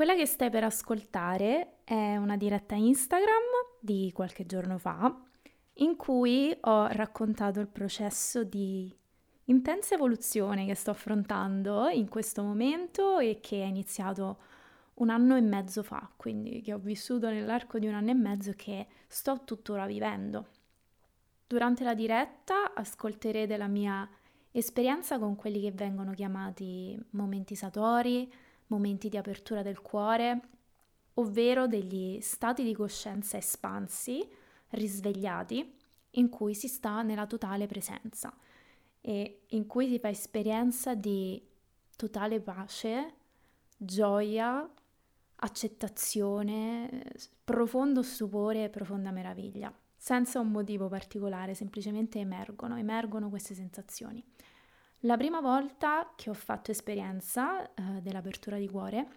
Quella che stai per ascoltare è una diretta Instagram di qualche giorno fa in cui ho raccontato il processo di intensa evoluzione che sto affrontando in questo momento e che è iniziato un anno e mezzo fa, quindi che ho vissuto nell'arco di un anno e mezzo che sto tuttora vivendo. Durante la diretta ascolterete la mia esperienza con quelli che vengono chiamati momenti satori, momenti di apertura del cuore, ovvero degli stati di coscienza espansi, risvegliati, in cui si sta nella totale presenza e in cui si fa esperienza di totale pace, gioia, accettazione, profondo stupore e profonda meraviglia, senza un motivo particolare, semplicemente emergono, emergono queste sensazioni. La prima volta che ho fatto esperienza eh, dell'apertura di cuore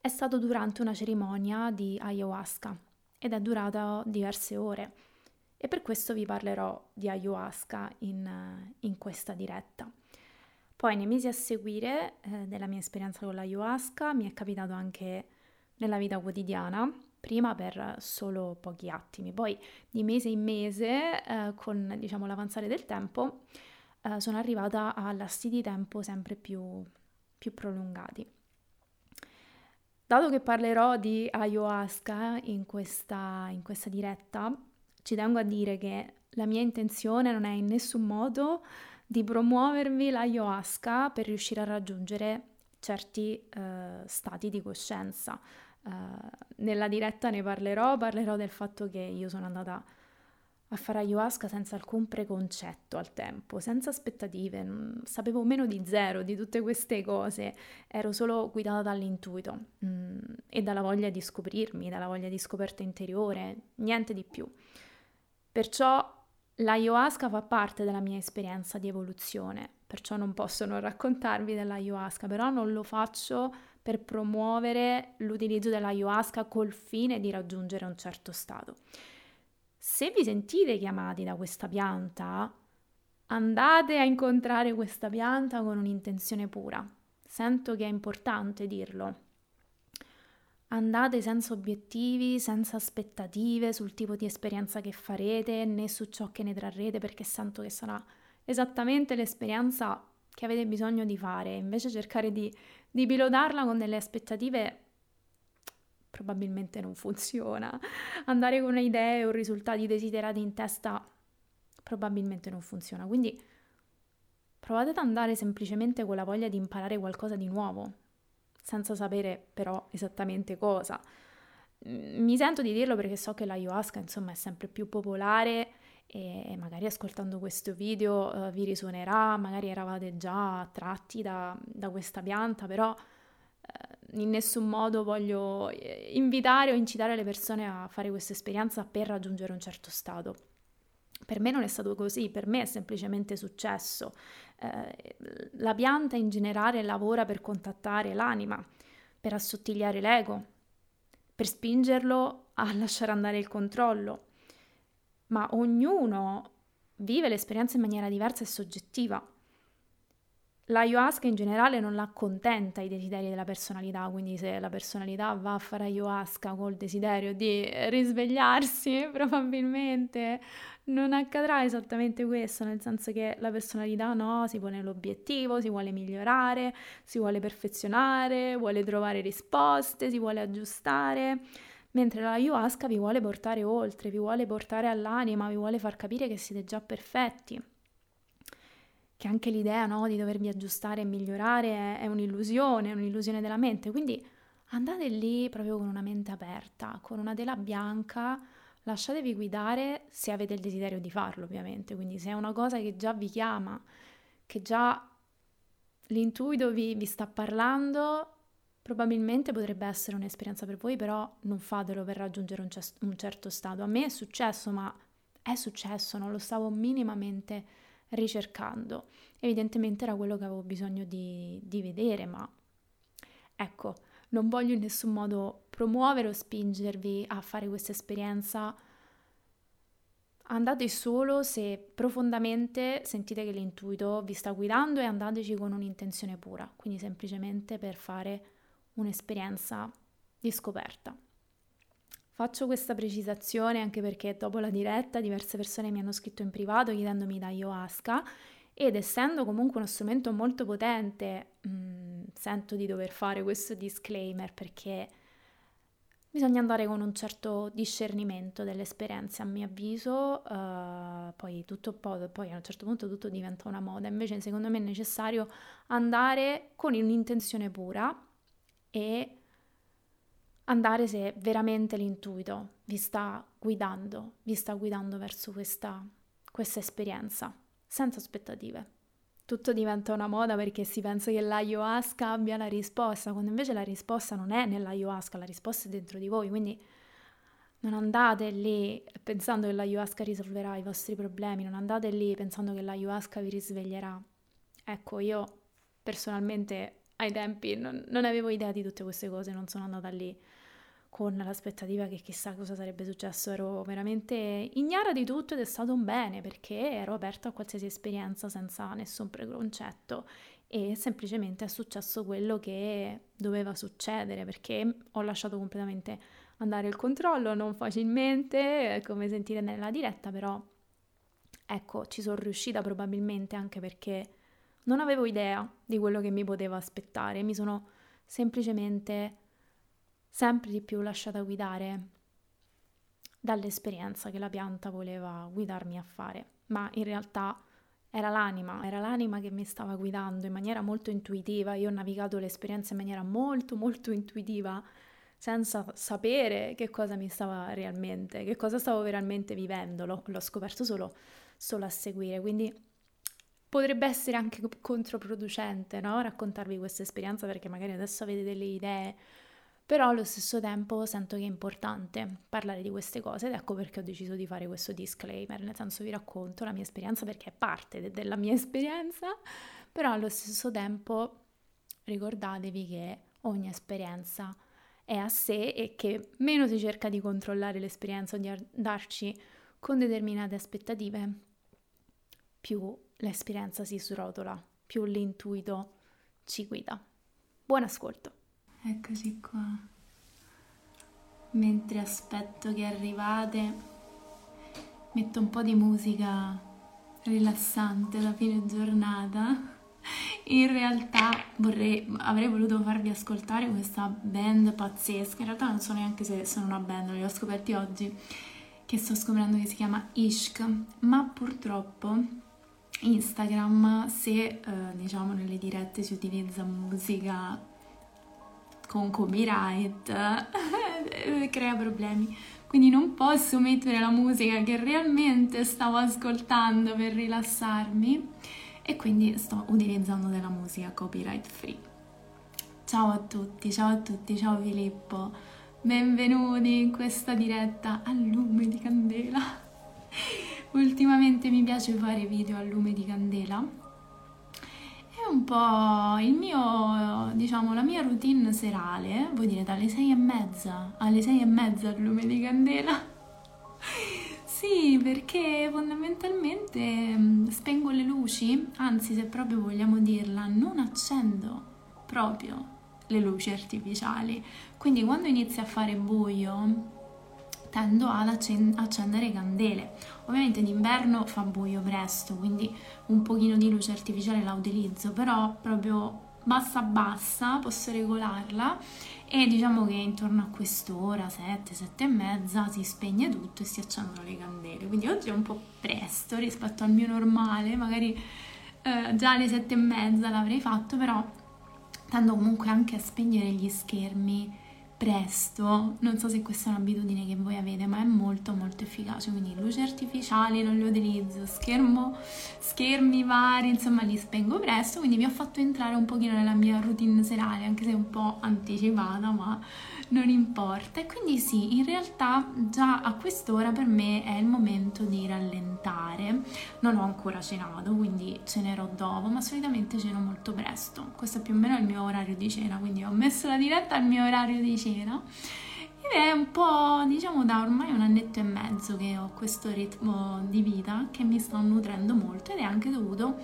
è stato durante una cerimonia di ayahuasca ed è durata diverse ore e per questo vi parlerò di ayahuasca in, in questa diretta. Poi nei mesi a seguire eh, della mia esperienza con l'ayahuasca mi è capitato anche nella vita quotidiana, prima per solo pochi attimi, poi di mese in mese eh, con diciamo l'avanzare del tempo eh, sono arrivata a lasti di tempo sempre più, più prolungati. Dato che parlerò di ayahuasca in questa, in questa diretta, ci tengo a dire che la mia intenzione non è in nessun modo di promuovervi l'ayahuasca per riuscire a raggiungere certi uh, stati di coscienza. Uh, nella diretta ne parlerò, parlerò del fatto che io sono andata a fare ayahuasca senza alcun preconcetto al tempo, senza aspettative, sapevo meno di zero di tutte queste cose, ero solo guidata dall'intuito mm, e dalla voglia di scoprirmi, dalla voglia di scoperta interiore, niente di più. Perciò l'ayahuasca fa parte della mia esperienza di evoluzione, perciò non posso non raccontarvi dell'ayahuasca, però non lo faccio per promuovere l'utilizzo dell'ayahuasca col fine di raggiungere un certo stato. Se vi sentite chiamati da questa pianta, andate a incontrare questa pianta con un'intenzione pura. Sento che è importante dirlo. Andate senza obiettivi, senza aspettative sul tipo di esperienza che farete né su ciò che ne trarrete perché sento che sarà esattamente l'esperienza che avete bisogno di fare. Invece cercare di, di pilotarla con delle aspettative probabilmente non funziona. Andare con idee o risultati desiderati in testa probabilmente non funziona. Quindi provate ad andare semplicemente con la voglia di imparare qualcosa di nuovo, senza sapere però esattamente cosa. Mm, mi sento di dirlo perché so che l'ayahuasca insomma è sempre più popolare e magari ascoltando questo video uh, vi risuonerà, magari eravate già attratti da, da questa pianta, però in nessun modo voglio eh, invitare o incitare le persone a fare questa esperienza per raggiungere un certo stato. Per me non è stato così, per me è semplicemente successo. Eh, la pianta in generale lavora per contattare l'anima, per assottigliare l'ego, per spingerlo a lasciare andare il controllo. Ma ognuno vive l'esperienza in maniera diversa e soggettiva. L'ayahuasca in generale non accontenta i desideri della personalità, quindi se la personalità va a fare ayahuasca col desiderio di risvegliarsi, probabilmente non accadrà esattamente questo, nel senso che la personalità no, si pone l'obiettivo, si vuole migliorare, si vuole perfezionare, vuole trovare risposte, si vuole aggiustare, mentre la ayahuasca vi vuole portare oltre, vi vuole portare all'anima, vi vuole far capire che siete già perfetti che anche l'idea no, di dovervi aggiustare e migliorare è, è un'illusione, è un'illusione della mente. Quindi andate lì proprio con una mente aperta, con una tela bianca, lasciatevi guidare se avete il desiderio di farlo, ovviamente. Quindi se è una cosa che già vi chiama, che già l'intuito vi, vi sta parlando, probabilmente potrebbe essere un'esperienza per voi, però non fatelo per raggiungere un, c- un certo stato. A me è successo, ma è successo, non lo stavo minimamente ricercando. Evidentemente era quello che avevo bisogno di, di vedere, ma ecco, non voglio in nessun modo promuovere o spingervi a fare questa esperienza. Andate solo se profondamente sentite che l'intuito vi sta guidando e andateci con un'intenzione pura, quindi semplicemente per fare un'esperienza di scoperta. Faccio questa precisazione anche perché dopo la diretta diverse persone mi hanno scritto in privato chiedendomi da ayahuasca ed essendo comunque uno strumento molto potente, mh, mm, sento di dover fare questo disclaimer perché bisogna andare con un certo discernimento delle esperienze, a mio avviso, uh, poi, tutto, poi, a un certo punto tutto diventa una moda, invece secondo me è necessario andare con un'intenzione pura e andare se veramente l'intuito vi sta guidando, vi sta guidando verso questa, questa esperienza, senza aspettative. Tutto diventa una moda perché si pensa che l'ayahuasca abbia la risposta, quando invece la risposta non è nell'ayahuasca, la risposta è dentro di voi, quindi non andate lì pensando che l'ayahuasca risolverà i vostri problemi, non andate lì pensando che l'ayahuasca vi risveglierà. Ecco, io personalmente ai tempi non, non avevo idea di tutte queste cose, non sono andata lì con l'aspettativa che chissà cosa sarebbe successo, ero veramente ignara di tutto ed è stato un bene perché ero aperta a qualsiasi esperienza senza nessun preconcetto. E semplicemente è successo quello che doveva succedere perché ho lasciato completamente andare il controllo, non facilmente, come sentire nella diretta, però ecco, ci sono riuscita probabilmente anche perché non avevo idea di quello che mi poteva aspettare, mi sono semplicemente sempre di più lasciata guidare dall'esperienza che la pianta voleva guidarmi a fare, ma in realtà era l'anima, era l'anima che mi stava guidando in maniera molto intuitiva, io ho navigato l'esperienza in maniera molto molto intuitiva, senza sapere che cosa mi stava realmente, che cosa stavo veramente vivendo, l'ho, l'ho scoperto solo, solo a seguire, quindi potrebbe essere anche controproducente no? raccontarvi questa esperienza perché magari adesso avete delle idee però allo stesso tempo sento che è importante parlare di queste cose ed ecco perché ho deciso di fare questo disclaimer, nel senso vi racconto la mia esperienza perché è parte de- della mia esperienza, però allo stesso tempo ricordatevi che ogni esperienza è a sé e che meno si cerca di controllare l'esperienza o di andarci con determinate aspettative, più l'esperienza si srotola, più l'intuito ci guida. Buon ascolto! Eccoci qua. Mentre aspetto che arrivate, metto un po' di musica rilassante da fine giornata. In realtà vorrei, avrei voluto farvi ascoltare questa band pazzesca. In realtà non so neanche se sono una band, li ho scoperti oggi, che sto scoprendo che si chiama Ishk, ma purtroppo Instagram, se eh, diciamo nelle dirette si utilizza musica con copyright crea problemi. Quindi non posso mettere la musica che realmente stavo ascoltando per rilassarmi e quindi sto utilizzando della musica copyright free. Ciao a tutti, ciao a tutti, ciao Filippo, benvenuti in questa diretta a lume di candela. Ultimamente mi piace fare video a lume di candela un po' il mio, diciamo, la mia routine serale, vuol dire dalle sei e mezza alle sei e mezza al lume di candela. sì, perché fondamentalmente mm, spengo le luci, anzi se proprio vogliamo dirla, non accendo proprio le luci artificiali. Quindi quando inizia a fare buio tendo ad accendere candele. Ovviamente d'inverno fa buio presto, quindi un pochino di luce artificiale la utilizzo, però proprio bassa bassa posso regolarla e diciamo che intorno a quest'ora, 7, 7 e mezza, si spegne tutto e si accendono le candele. Quindi oggi è un po' presto rispetto al mio normale, magari eh, già alle 7 e mezza l'avrei fatto, però tendo comunque anche a spegnere gli schermi presto, non so se questa è un'abitudine che voi avete, ma è molto molto efficace, quindi luci artificiali non le utilizzo, schermo, schermi vari, insomma li spengo presto, quindi vi ho fatto entrare un pochino nella mia routine serale, anche se un po' anticipata, ma non importa. E quindi sì, in realtà già a quest'ora per me è il momento di rallentare. Non ho ancora cenato, quindi cenerò dopo, ma solitamente ceno molto presto. Questo è più o meno il mio orario di cena, quindi ho messo la diretta al mio orario di cena. Ed è un po', diciamo, da ormai un annetto e mezzo che ho questo ritmo di vita che mi sta nutrendo molto ed è anche dovuto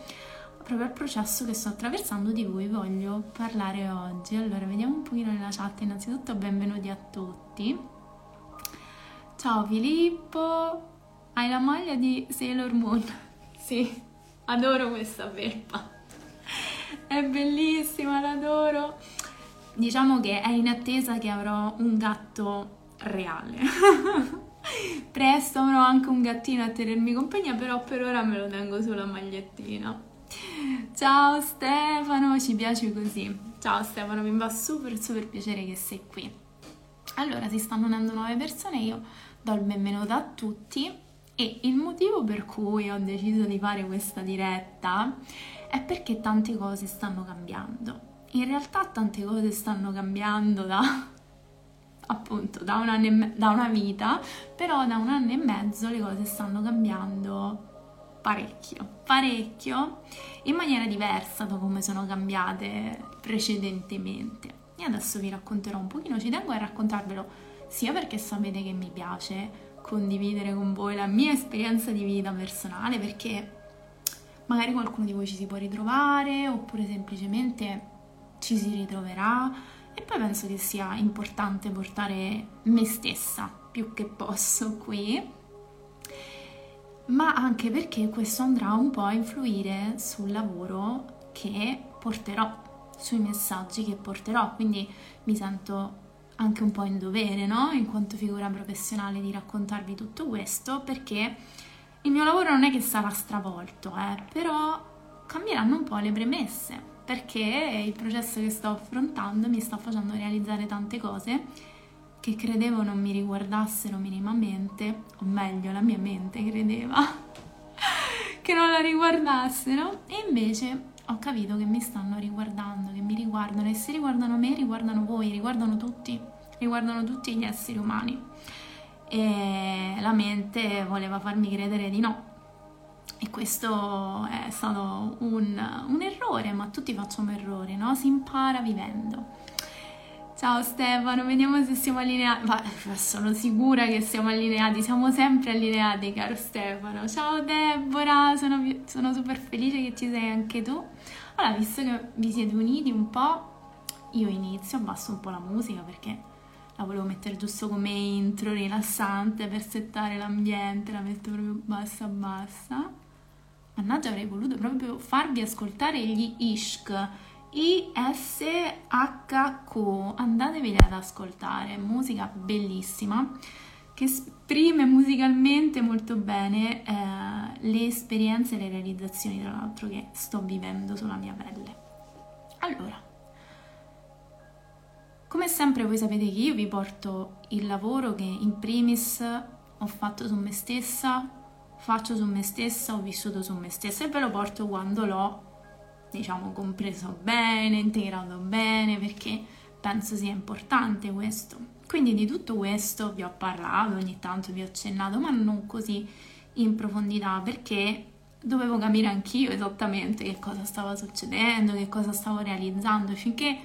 proprio al processo che sto attraversando di cui voglio parlare oggi. Allora, vediamo un pochino nella chat. Innanzitutto benvenuti a tutti. Ciao Filippo, hai la maglia di Sailor Moon? Sì, adoro questa felpa. È bellissima, l'adoro. Diciamo che è in attesa che avrò un gatto reale. Presto avrò anche un gattino a tenermi compagnia, però per ora me lo tengo sulla magliettina. Ciao Stefano, ci piace così. Ciao Stefano, mi fa super super piacere che sei qui. Allora, si stanno unendo nuove persone, io do il benvenuto a tutti e il motivo per cui ho deciso di fare questa diretta è perché tante cose stanno cambiando. In realtà tante cose stanno cambiando da appunto da un anno e me- da una vita, però da un anno e mezzo le cose stanno cambiando parecchio, parecchio, in maniera diversa da come sono cambiate precedentemente. E adesso vi racconterò un pochino, ci tengo a raccontarvelo sia perché sapete che mi piace condividere con voi la mia esperienza di vita personale, perché magari qualcuno di voi ci si può ritrovare oppure semplicemente ci si ritroverà e poi penso che sia importante portare me stessa più che posso qui, ma anche perché questo andrà un po' a influire sul lavoro che porterò, sui messaggi che porterò, quindi mi sento anche un po' in dovere, no? In quanto figura professionale di raccontarvi tutto questo, perché il mio lavoro non è che sarà stravolto, eh, però cambieranno un po' le premesse perché il processo che sto affrontando mi sta facendo realizzare tante cose che credevo non mi riguardassero minimamente, o meglio la mia mente credeva che non la riguardassero e invece ho capito che mi stanno riguardando, che mi riguardano e se riguardano me riguardano voi, riguardano tutti, riguardano tutti gli esseri umani. E la mente voleva farmi credere di no, e questo è stato un, un errore, ma tutti facciamo errori, no? Si impara vivendo. Ciao Stefano, vediamo se siamo allineati. Ma sono sicura che siamo allineati, siamo sempre allineati, caro Stefano. Ciao Deborah, sono, sono super felice che ci sei anche tu. Allora, visto che vi siete uniti un po', io inizio, abbasso un po' la musica perché la volevo mettere giusto come intro rilassante per settare l'ambiente, la metto proprio bassa bassa. Mannaggia, avrei voluto proprio farvi ascoltare gli Ishk. ISHQ, andatevi ad ascoltare, musica bellissima che esprime musicalmente molto bene eh, le esperienze e le realizzazioni, tra l'altro, che sto vivendo sulla mia pelle. Allora, come sempre voi sapete che io vi porto il lavoro che in primis ho fatto su me stessa, faccio su me stessa, ho vissuto su me stessa e ve lo porto quando l'ho, diciamo, compreso bene, integrato bene, perché penso sia importante questo. Quindi di tutto questo vi ho parlato, ogni tanto vi ho accennato, ma non così in profondità, perché dovevo capire anch'io esattamente che cosa stava succedendo, che cosa stavo realizzando finché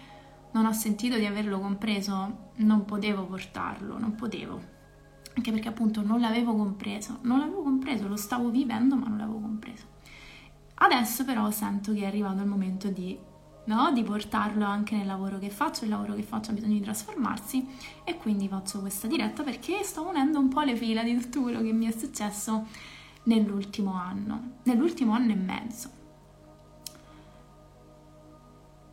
non ho sentito di averlo compreso non potevo portarlo, non potevo anche perché appunto non l'avevo compreso, non l'avevo compreso, lo stavo vivendo ma non l'avevo compreso. Adesso però sento che è arrivato il momento di, no, di portarlo anche nel lavoro che faccio, il lavoro che faccio ha bisogno di trasformarsi e quindi faccio questa diretta perché sto unendo un po' le fila di tutto quello che mi è successo nell'ultimo anno, nell'ultimo anno e mezzo.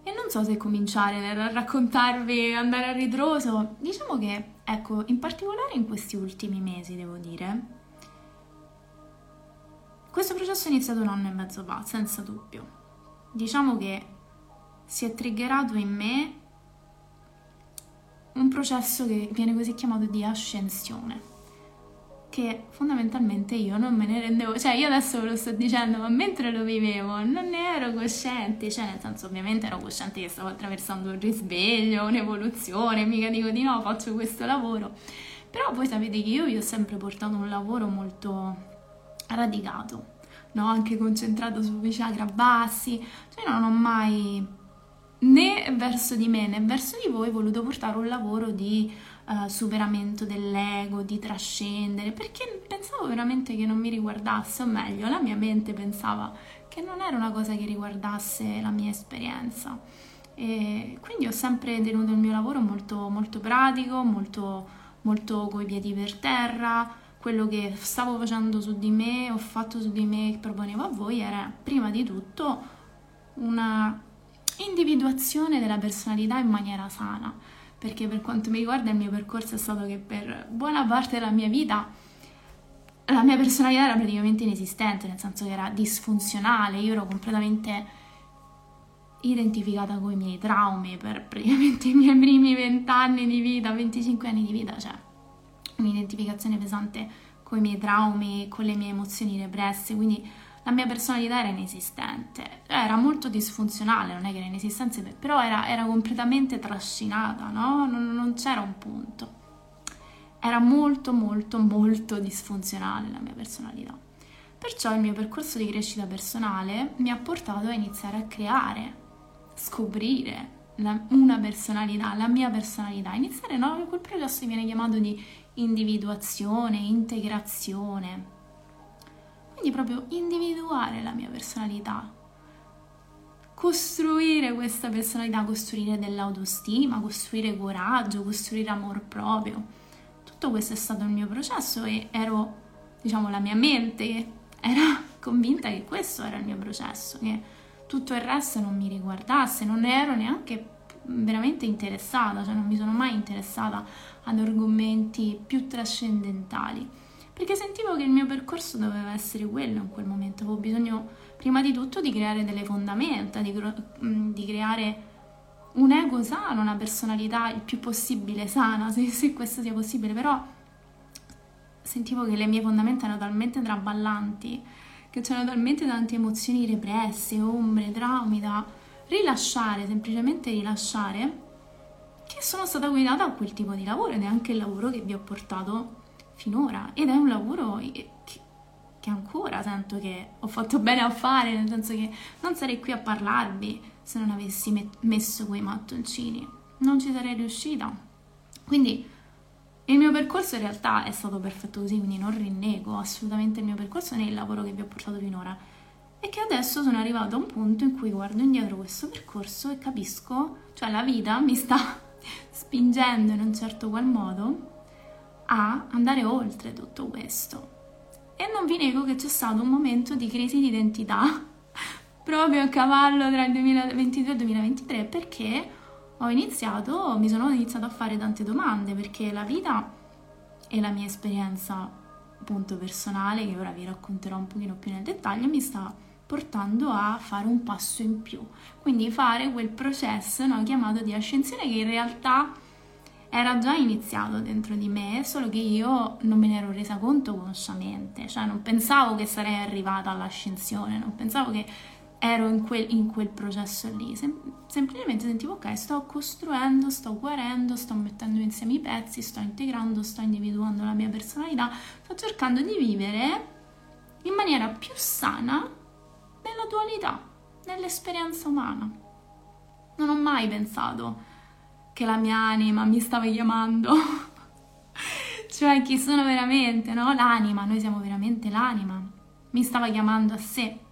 E non so se cominciare a raccontarvi, andare a ritroso. Diciamo che, ecco, in particolare in questi ultimi mesi, devo dire, questo processo è iniziato un anno e mezzo fa, senza dubbio. Diciamo che si è triggerato in me un processo che viene così chiamato di ascensione che fondamentalmente io non me ne rendevo, cioè io adesso ve lo sto dicendo, ma mentre lo vivevo non ne ero cosciente, cioè nel senso ovviamente ero cosciente che stavo attraversando un risveglio, un'evoluzione, mica dico di no, faccio questo lavoro, però voi sapete che io vi ho sempre portato un lavoro molto radicato, no? anche concentrato sui chakra bassi, cioè non ho mai né verso di me né verso di voi voluto portare un lavoro di uh, superamento dell'ego, di trascendere, perché pensavo veramente che non mi riguardasse, o meglio, la mia mente pensava che non era una cosa che riguardasse la mia esperienza. E quindi ho sempre tenuto il mio lavoro molto, molto pratico, molto, molto coi piedi per terra. Quello che stavo facendo su di me, ho fatto su di me che proponevo a voi era prima di tutto una individuazione della personalità in maniera sana. Perché per quanto mi riguarda il mio percorso è stato che per buona parte della mia vita la mia personalità era praticamente inesistente, nel senso che era disfunzionale, io ero completamente identificata con i miei traumi per praticamente i miei primi 20 anni di vita, 25 anni di vita, cioè un'identificazione pesante con i miei traumi, con le mie emozioni represse, quindi la mia personalità era inesistente, era molto disfunzionale, non è che era inesistente, però era, era completamente trascinata, no? Non, non c'era un punto. Era molto molto molto disfunzionale la mia personalità. Perciò il mio percorso di crescita personale mi ha portato a iniziare a creare scoprire la, una personalità, la mia personalità, iniziare no? quel processo viene chiamato di individuazione, integrazione. Quindi proprio individuare la mia personalità, costruire questa personalità, costruire dell'autostima, costruire coraggio, costruire amor proprio. Tutto questo è stato il mio processo e ero, diciamo, la mia mente era convinta che questo era il mio processo, che tutto il resto non mi riguardasse, non ne ero neanche veramente interessata, cioè non mi sono mai interessata ad argomenti più trascendentali, perché sentivo che il mio percorso doveva essere quello in quel momento, avevo bisogno prima di tutto di creare delle fondamenta, di, mm, di creare un ego sano, una personalità il più possibile sana, se, se questo sia possibile, però sentivo che le mie fondamenta erano talmente traballanti che c'erano talmente tante emozioni represse, ombre, traumi da rilasciare, semplicemente rilasciare, che sono stata guidata a quel tipo di lavoro ed è anche il lavoro che vi ho portato finora ed è un lavoro che, che ancora sento che ho fatto bene a fare, nel senso che non sarei qui a parlarvi se non avessi met- messo quei mattoncini, non ci sarei riuscita. Quindi il mio percorso in realtà è stato perfetto così, quindi non rinnego assolutamente il mio percorso né il lavoro che vi ho portato finora. E che adesso sono arrivata a un punto in cui guardo indietro questo percorso e capisco, cioè la vita mi sta spingendo in un certo qual modo a andare oltre tutto questo. E non vi nego che c'è stato un momento di crisi di identità proprio a cavallo tra il 2022 e il 2023 perché ho iniziato, mi sono iniziato a fare tante domande perché la vita e la mia esperienza appunto personale, che ora vi racconterò un pochino più nel dettaglio, mi sta portando a fare un passo in più. Quindi fare quel processo no, chiamato di ascensione che in realtà era già iniziato dentro di me, solo che io non me ne ero resa conto consciamente, cioè non pensavo che sarei arrivata all'ascensione, non pensavo che ero in quel, in quel processo lì, Sem- semplicemente sentivo ok, sto costruendo, sto guarendo, sto mettendo insieme i pezzi, sto integrando, sto individuando la mia personalità, sto cercando di vivere in maniera più sana nella dualità, nell'esperienza umana. Non ho mai pensato che la mia anima mi stava chiamando, cioè chi sono veramente, no? L'anima, noi siamo veramente l'anima, mi stava chiamando a sé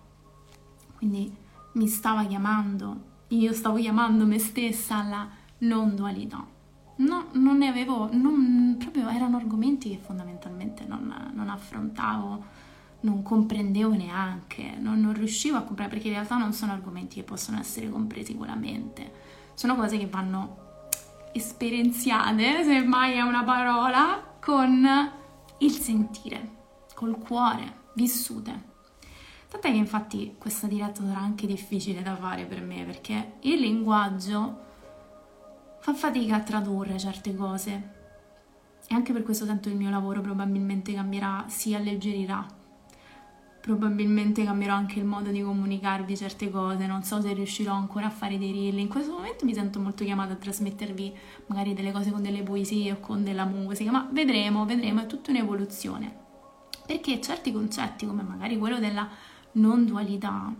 quindi mi stava chiamando, io stavo chiamando me stessa alla non dualità. No, non ne avevo, non, proprio erano argomenti che fondamentalmente non, non affrontavo, non comprendevo neanche, non, non, riuscivo a comprare perché in realtà non sono argomenti che possono essere compresi con la mente, sono cose che vanno esperienziate, se mai è una parola, con il sentire, col cuore, vissute. Tant'è che infatti questa diretta sarà anche difficile da fare per me perché il linguaggio fa fatica a tradurre certe cose e anche per questo tanto il mio lavoro probabilmente cambierà, si alleggerirà. Probabilmente cambierò anche il modo di comunicarvi certe cose, non so se riuscirò ancora a fare dei reel. In questo momento mi sento molto chiamata a trasmettervi magari delle cose con delle poesie o con della musica, ma vedremo, vedremo, è tutta un'evoluzione. Perché certi concetti, come magari quello della non dualità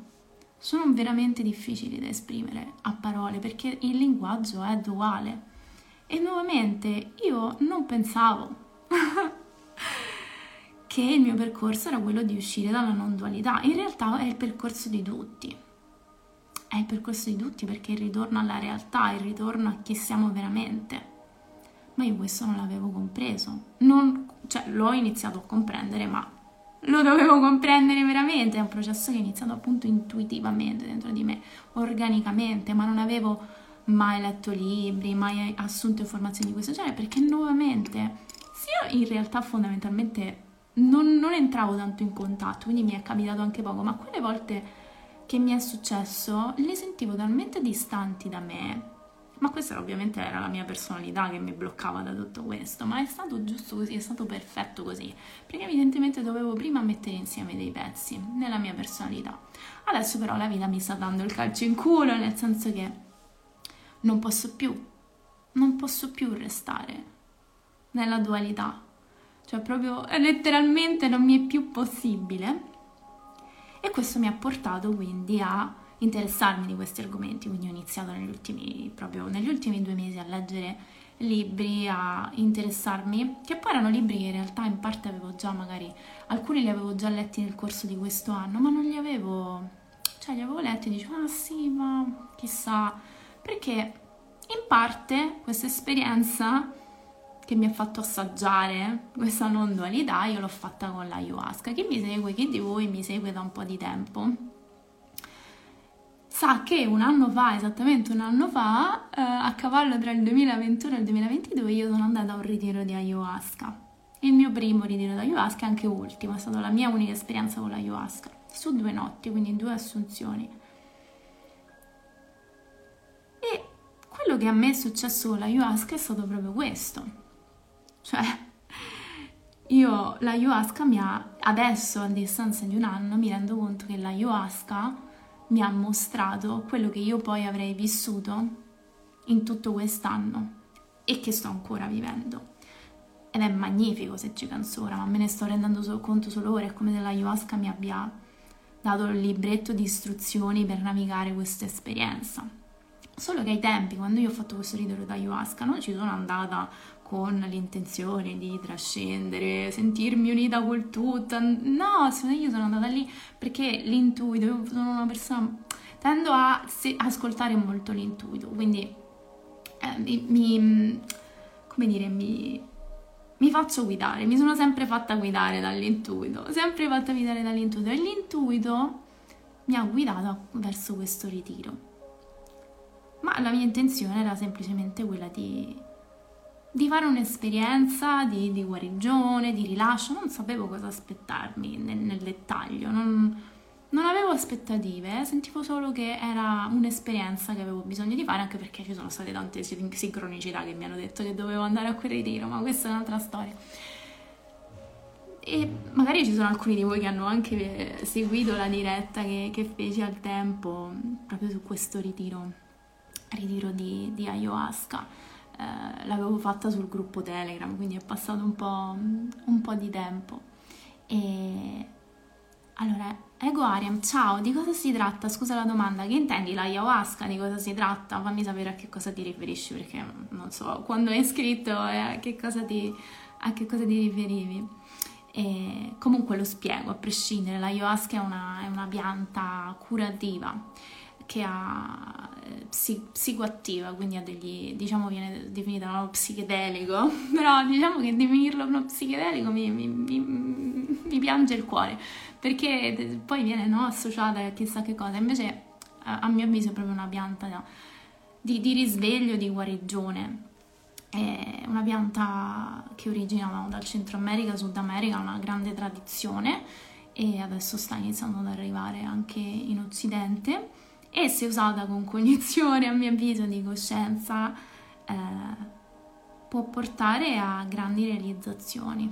sono veramente difficili da esprimere a parole perché il linguaggio è duale. E nuovamente io non pensavo che il mio percorso era quello di uscire dalla non dualità. In realtà è il percorso di tutti. È il percorso di tutti perché il ritorno alla realtà, il ritorno a chi siamo veramente. Ma io questo non l'avevo compreso. Non, cioè, l'ho iniziato a comprendere, ma lo dovevo comprendere veramente. È un processo che è iniziato appunto intuitivamente dentro di me, organicamente, ma non avevo mai letto libri, mai assunto informazioni di questo genere perché nuovamente, sì, io in realtà fondamentalmente non, non entravo tanto in contatto, quindi mi è capitato anche poco, ma quelle volte che mi è successo le sentivo talmente distanti da me. Ma questa ovviamente era la mia personalità che mi bloccava da tutto questo, ma è stato giusto così, è stato perfetto così, perché evidentemente dovevo prima mettere insieme dei pezzi nella mia personalità. Adesso però la vita mi sta dando il calcio in culo, nel senso che non posso più, non posso più restare nella dualità, cioè proprio letteralmente non mi è più possibile. E questo mi ha portato quindi a interessarmi di questi argomenti, quindi ho iniziato negli ultimi, proprio negli ultimi due mesi a leggere libri, a interessarmi, che poi erano libri che in realtà in parte avevo già magari, alcuni li avevo già letti nel corso di questo anno, ma non li avevo, cioè li avevo letti e dicevo, ah sì, ma chissà, perché in parte questa esperienza che mi ha fatto assaggiare questa non dualità, io l'ho fatta con l'ayahuasca. Chi mi segue, chi di voi mi segue da un po' di tempo, sa che un anno fa, esattamente un anno fa, eh, a cavallo tra il 2021 e il 2022, io sono andata a un ritiro di ayahuasca. Il mio primo ritiro di ayahuasca, anche ultimo, è stata la mia unica esperienza con l'ayahuasca, su due notti, quindi due assunzioni. E quello che a me è successo con l'ayahuasca è stato proprio questo cioè, io la ayahuasca mi ha, adesso a distanza di un anno, mi rendo conto che la ayahuasca mi ha mostrato quello che io poi avrei vissuto in tutto quest'anno e che sto ancora vivendo. Ed è magnifico se ci penso ora, ma me ne sto rendendo conto solo ora, è come se la ayahuasca mi abbia dato il libretto di istruzioni per navigare questa esperienza. Solo che ai tempi, quando io ho fatto questo ritiro da ayahuasca, non ci sono andata con l'intenzione di trascendere, sentirmi unita col tutto. No, io sono andata lì perché l'intuito, sono una persona, tendo a se, ascoltare molto l'intuito, quindi eh, mi, mi, come dire, mi, mi faccio guidare, mi sono sempre fatta guidare dall'intuito, sempre fatta guidare dall'intuito e l'intuito mi ha guidato verso questo ritiro. Ma la mia intenzione era semplicemente quella di di fare un'esperienza di, di, guarigione, di rilascio, non sapevo cosa aspettarmi nel, nel dettaglio, non, non, avevo aspettative, sentivo solo che era un'esperienza che avevo bisogno di fare, anche perché ci sono state tante sincronicità che mi hanno detto che dovevo andare a quel ritiro, ma questa è un'altra storia. E magari ci sono alcuni di voi che hanno anche seguito la diretta che, che feci al tempo proprio su questo ritiro, ritiro di, di ayahuasca eh, l'avevo fatta sul gruppo Telegram, quindi è passato un po', un po di tempo. E allora, Ego Ariam, ciao, di cosa si tratta? Scusa la domanda, che intendi la ayahuasca? Di cosa si tratta? Fammi sapere a che cosa ti riferisci, perché non so, quando hai scritto eh, a che cosa ti, che cosa ti riferivi. E comunque lo spiego, a prescindere, la ayahuasca è una, è una pianta curativa che ha eh, psi- psicoattiva, quindi ha degli, diciamo viene definita uno psichedelico, però diciamo che definirlo uno psichedelico mi, mi, mi, mi piange il cuore, perché poi viene no, associata a chissà che cosa, invece a, a mio avviso è proprio una pianta no, di, di risveglio, di guarigione. È una pianta che origina dal Centro America, Sud America, ha una grande tradizione e adesso sta iniziando ad arrivare anche in Occidente e se usata con cognizione, a mio avviso, di coscienza, eh, può portare a grandi realizzazioni.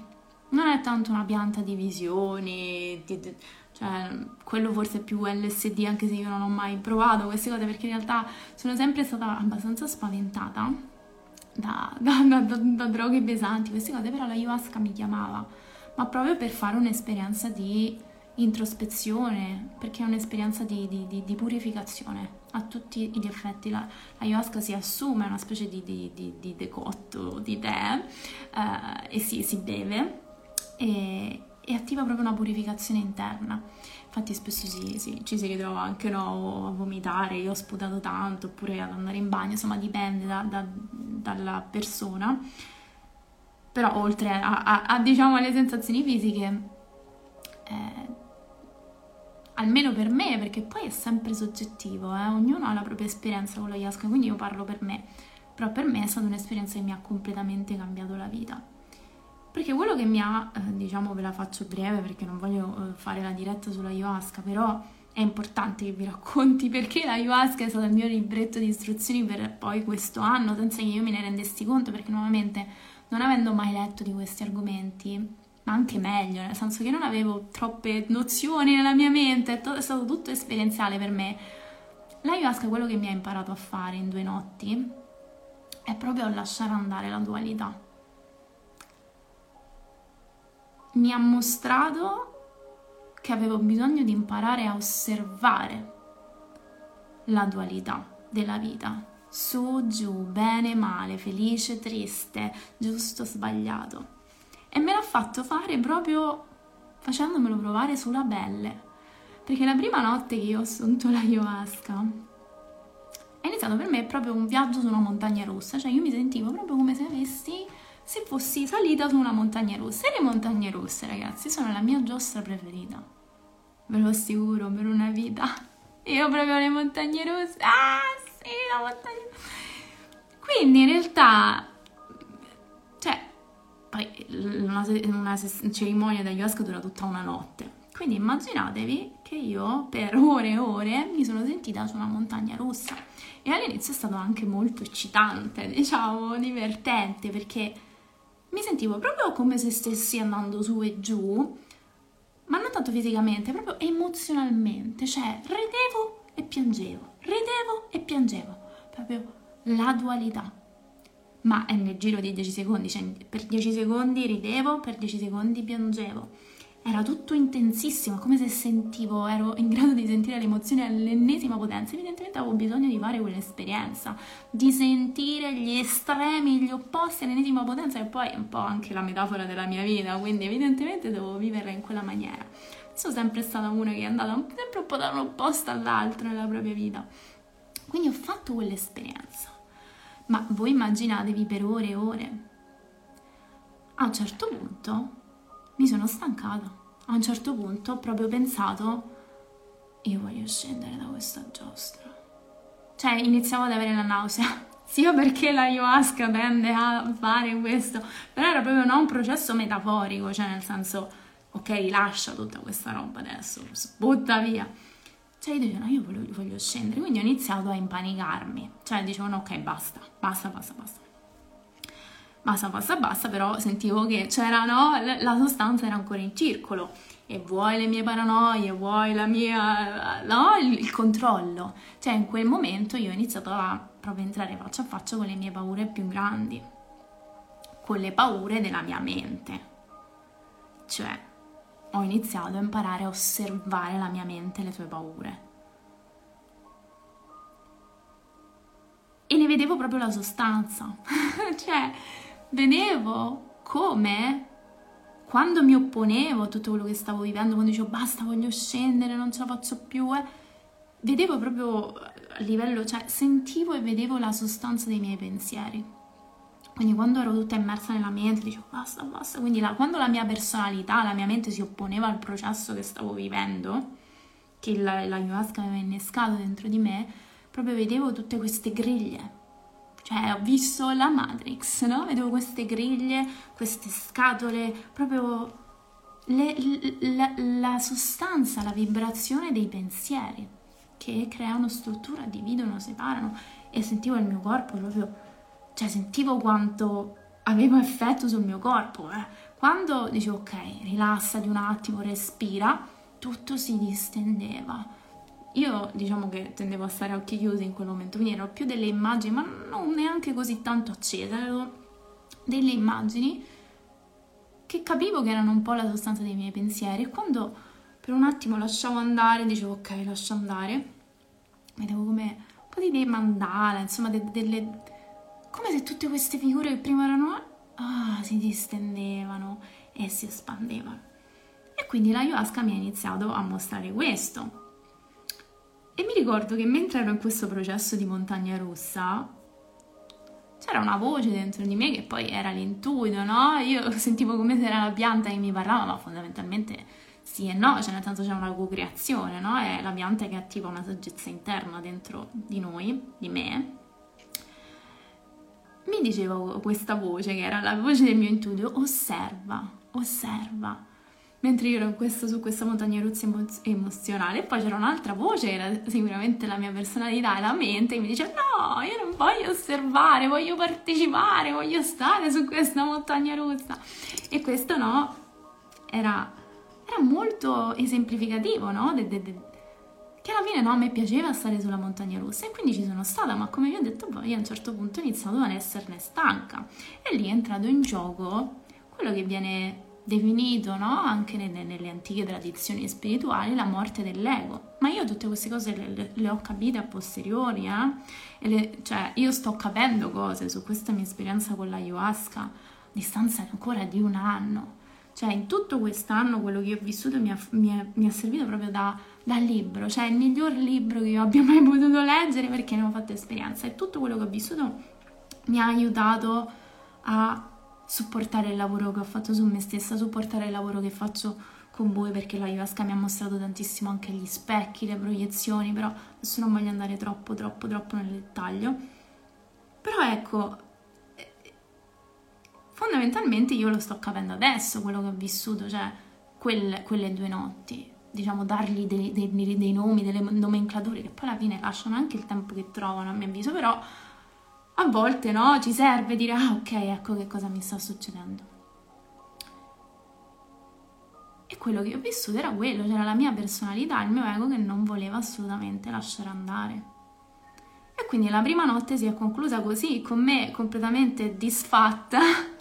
Non è tanto una pianta di visioni, di, di, cioè quello forse più LSD, anche se io non ho mai provato queste cose, perché in realtà sono sempre stata abbastanza spaventata da, da, da, da droghe pesanti, queste cose, però la ayahuasca mi chiamava, ma proprio per fare un'esperienza di introspezione, perché è un'esperienza di, di, di, purificazione a tutti gli effetti. La, ayahuasca si assume una specie di, di decotto di tè eh, e si, si beve e, e attiva proprio una purificazione interna. Infatti spesso si, si, ci si ritrova anche no, a vomitare, io ho sputato tanto, oppure ad andare in bagno, insomma dipende da, da, dalla persona. Però oltre a, a, a diciamo alle sensazioni fisiche, eh, almeno per me, perché poi è sempre soggettivo, eh? ognuno ha la propria esperienza con l'ayahuasca, quindi io parlo per me, però per me è stata un'esperienza che mi ha completamente cambiato la vita. Perché quello che mi ha, eh, diciamo ve la faccio breve perché non voglio eh, fare la diretta sulla ayahuasca, però è importante che vi racconti perché la ayahuasca è stato il mio libretto di istruzioni per poi questo anno, senza che io me ne rendessi conto, perché nuovamente non avendo mai letto di questi argomenti, ma anche meglio, nel senso che non avevo troppe nozioni nella mia mente, è stato tutto esperienziale per me. L'ayahuasca quello che mi ha imparato a fare in due notti è proprio lasciare andare la dualità. Mi ha mostrato che avevo bisogno di imparare a osservare la dualità della vita, su, giù, bene, male, felice, triste, giusto, sbagliato e me l'ha fatto fare proprio facendomelo provare sulla pelle. Perché la prima notte che io ho assunto la ayahuasca è iniziato per me proprio un viaggio su una montagna russa, cioè io mi sentivo proprio come se avessi se fossi salita su una montagna russa. E le montagne russe, ragazzi, sono la mia giostra preferita. Ve lo assicuro, per una vita. Io proprio le montagne russe. Ah, sì, la montagna. Quindi in realtà poi una, una cerimonia di ayahuasca dura tutta una notte. Quindi immaginatevi che io per ore e ore mi sono sentita su una montagna russa e all'inizio è stato anche molto eccitante, diciamo, divertente perché mi sentivo proprio come se stessi andando su e giù, ma non tanto fisicamente, proprio emozionalmente, cioè ridevo e piangevo, ridevo e piangevo, proprio la dualità ma è nel giro di 10 secondi, cioè per 10 secondi ridevo, per 10 secondi piangevo. Era tutto intensissimo, come se sentivo, ero in grado di sentire le emozioni all'ennesima potenza. Evidentemente avevo bisogno di fare quell'esperienza, di sentire gli estremi, gli opposti all'ennesima potenza, e poi è un po' anche la metafora della mia vita, quindi evidentemente devo viverla in quella maniera. Sono sempre stata una che è andata sempre un po' da un opposto all'altro nella propria vita. Quindi ho fatto quell'esperienza ma voi immaginatevi per ore e ore. A un certo punto mi sono stancata. A un certo punto ho proprio pensato, io voglio scendere da questa giostra. Cioè iniziavo ad avere la nausea, sia perché la ayahuasca tende a fare questo, però era proprio non un processo metaforico, cioè nel senso, ok, lascia tutta questa roba adesso, butta via cioè dicevano io voglio, voglio scendere, quindi ho iniziato a impanicarmi, cioè dicevano ok basta, basta, basta, basta. Basta, basta, basta, però sentivo che c'era, no, la sostanza era ancora in circolo e vuoi le mie paranoie, vuoi la mia, no, il, il controllo. Cioè in quel momento io ho iniziato a proprio entrare faccia a faccia con le mie paure più grandi, con le paure della mia mente. Cioè, ho iniziato a imparare a osservare la mia mente e le sue paure. E ne vedevo proprio la sostanza, cioè vedevo come quando mi opponevo a tutto quello che stavo vivendo, quando dicevo basta, voglio scendere, non ce la faccio più, eh, vedevo proprio a livello, cioè sentivo e vedevo la sostanza dei miei pensieri. Quindi quando ero tutta immersa nella mente, dicevo basta, basta. Quindi la, quando la mia personalità, la mia mente si opponeva al processo che stavo vivendo, che la, la ayahuasca aveva innescato dentro di me, proprio vedevo tutte queste griglie. Cioè ho visto la Matrix, no? Vedevo queste griglie, queste scatole, proprio le, la, la sostanza, la vibrazione dei pensieri che creano struttura, dividono, separano e sentivo il mio corpo proprio cioè sentivo quanto aveva effetto sul mio corpo. Eh. Quando dicevo ok, rilassati un attimo, respira, tutto si distendeva. Io diciamo che tendevo a stare a occhi chiusi in quel momento, quindi erano più delle immagini, ma non neanche così tanto accese, erano delle immagini che capivo che erano un po' la sostanza dei miei pensieri e quando per un attimo lasciavo andare, dicevo ok, lascio andare, vedevo come un po' di dei mandala, insomma de- delle come se tutte queste figure che prima erano ah, si distendevano e si espandevano. quindi la ayahuasca mi ha iniziato a mostrare questo. E mi ricordo che mentre ero in questo processo di montagna russa, c'era una voce dentro di me che poi era l'intuito, no? Io sentivo come se era la pianta che mi parlava, ma fondamentalmente sì e no, cioè nel senso c'è una co-creazione, no? È la pianta che attiva una saggezza interna dentro di noi, di me. Mi diceva questa voce, che era la voce del mio intuito, osserva, osserva mentre io ero questo, su questa montagna russa emozionale. E poi c'era un'altra voce, che era sicuramente la mia personalità e la mente, che mi dice: No, io non voglio osservare, voglio partecipare, voglio stare su questa montagna russa. E questo no, era, era molto esemplificativo, no? De, de, de, che alla fine no, a me piaceva stare sulla montagna russa e quindi ci sono stata, ma come vi ho detto poi a un certo punto ho iniziato ad esserne stanca e lì è entrato in gioco quello che viene definito no? anche nelle, nelle, antiche tradizioni spirituali la morte dell'ego. Ma io tutte queste cose le, le, ho capite a posteriori, eh? le, cioè io sto capendo cose su questa mia esperienza con l'ayahuasca a distanza ancora di un anno. Cioè in tutto quest'anno quello che ho vissuto mi ha, mi è, mi è servito proprio da, da, libro, cioè il miglior libro che io abbia mai potuto leggere perché ne ho fatto esperienza e tutto quello che ho vissuto mi ha aiutato a supportare il lavoro che ho fatto su me stessa, supportare il lavoro che faccio con voi perché la ayahuasca mi ha mostrato tantissimo anche gli specchi, le proiezioni, però adesso non voglio andare troppo, troppo, troppo nel dettaglio. Però ecco, fondamentalmente io lo sto capendo adesso, quello che ho vissuto, cioè quelle, quelle due notti, diciamo dargli dei, dei, dei nomi, delle nomenclature che poi alla fine lasciano anche il tempo che trovano a mio avviso, però a volte no, ci serve dire ah ok, ecco che cosa mi sta succedendo. E quello che ho vissuto era quello, c'era la mia personalità, il mio ego che non voleva assolutamente lasciare andare. E quindi la prima notte si è conclusa così, con me completamente disfatta,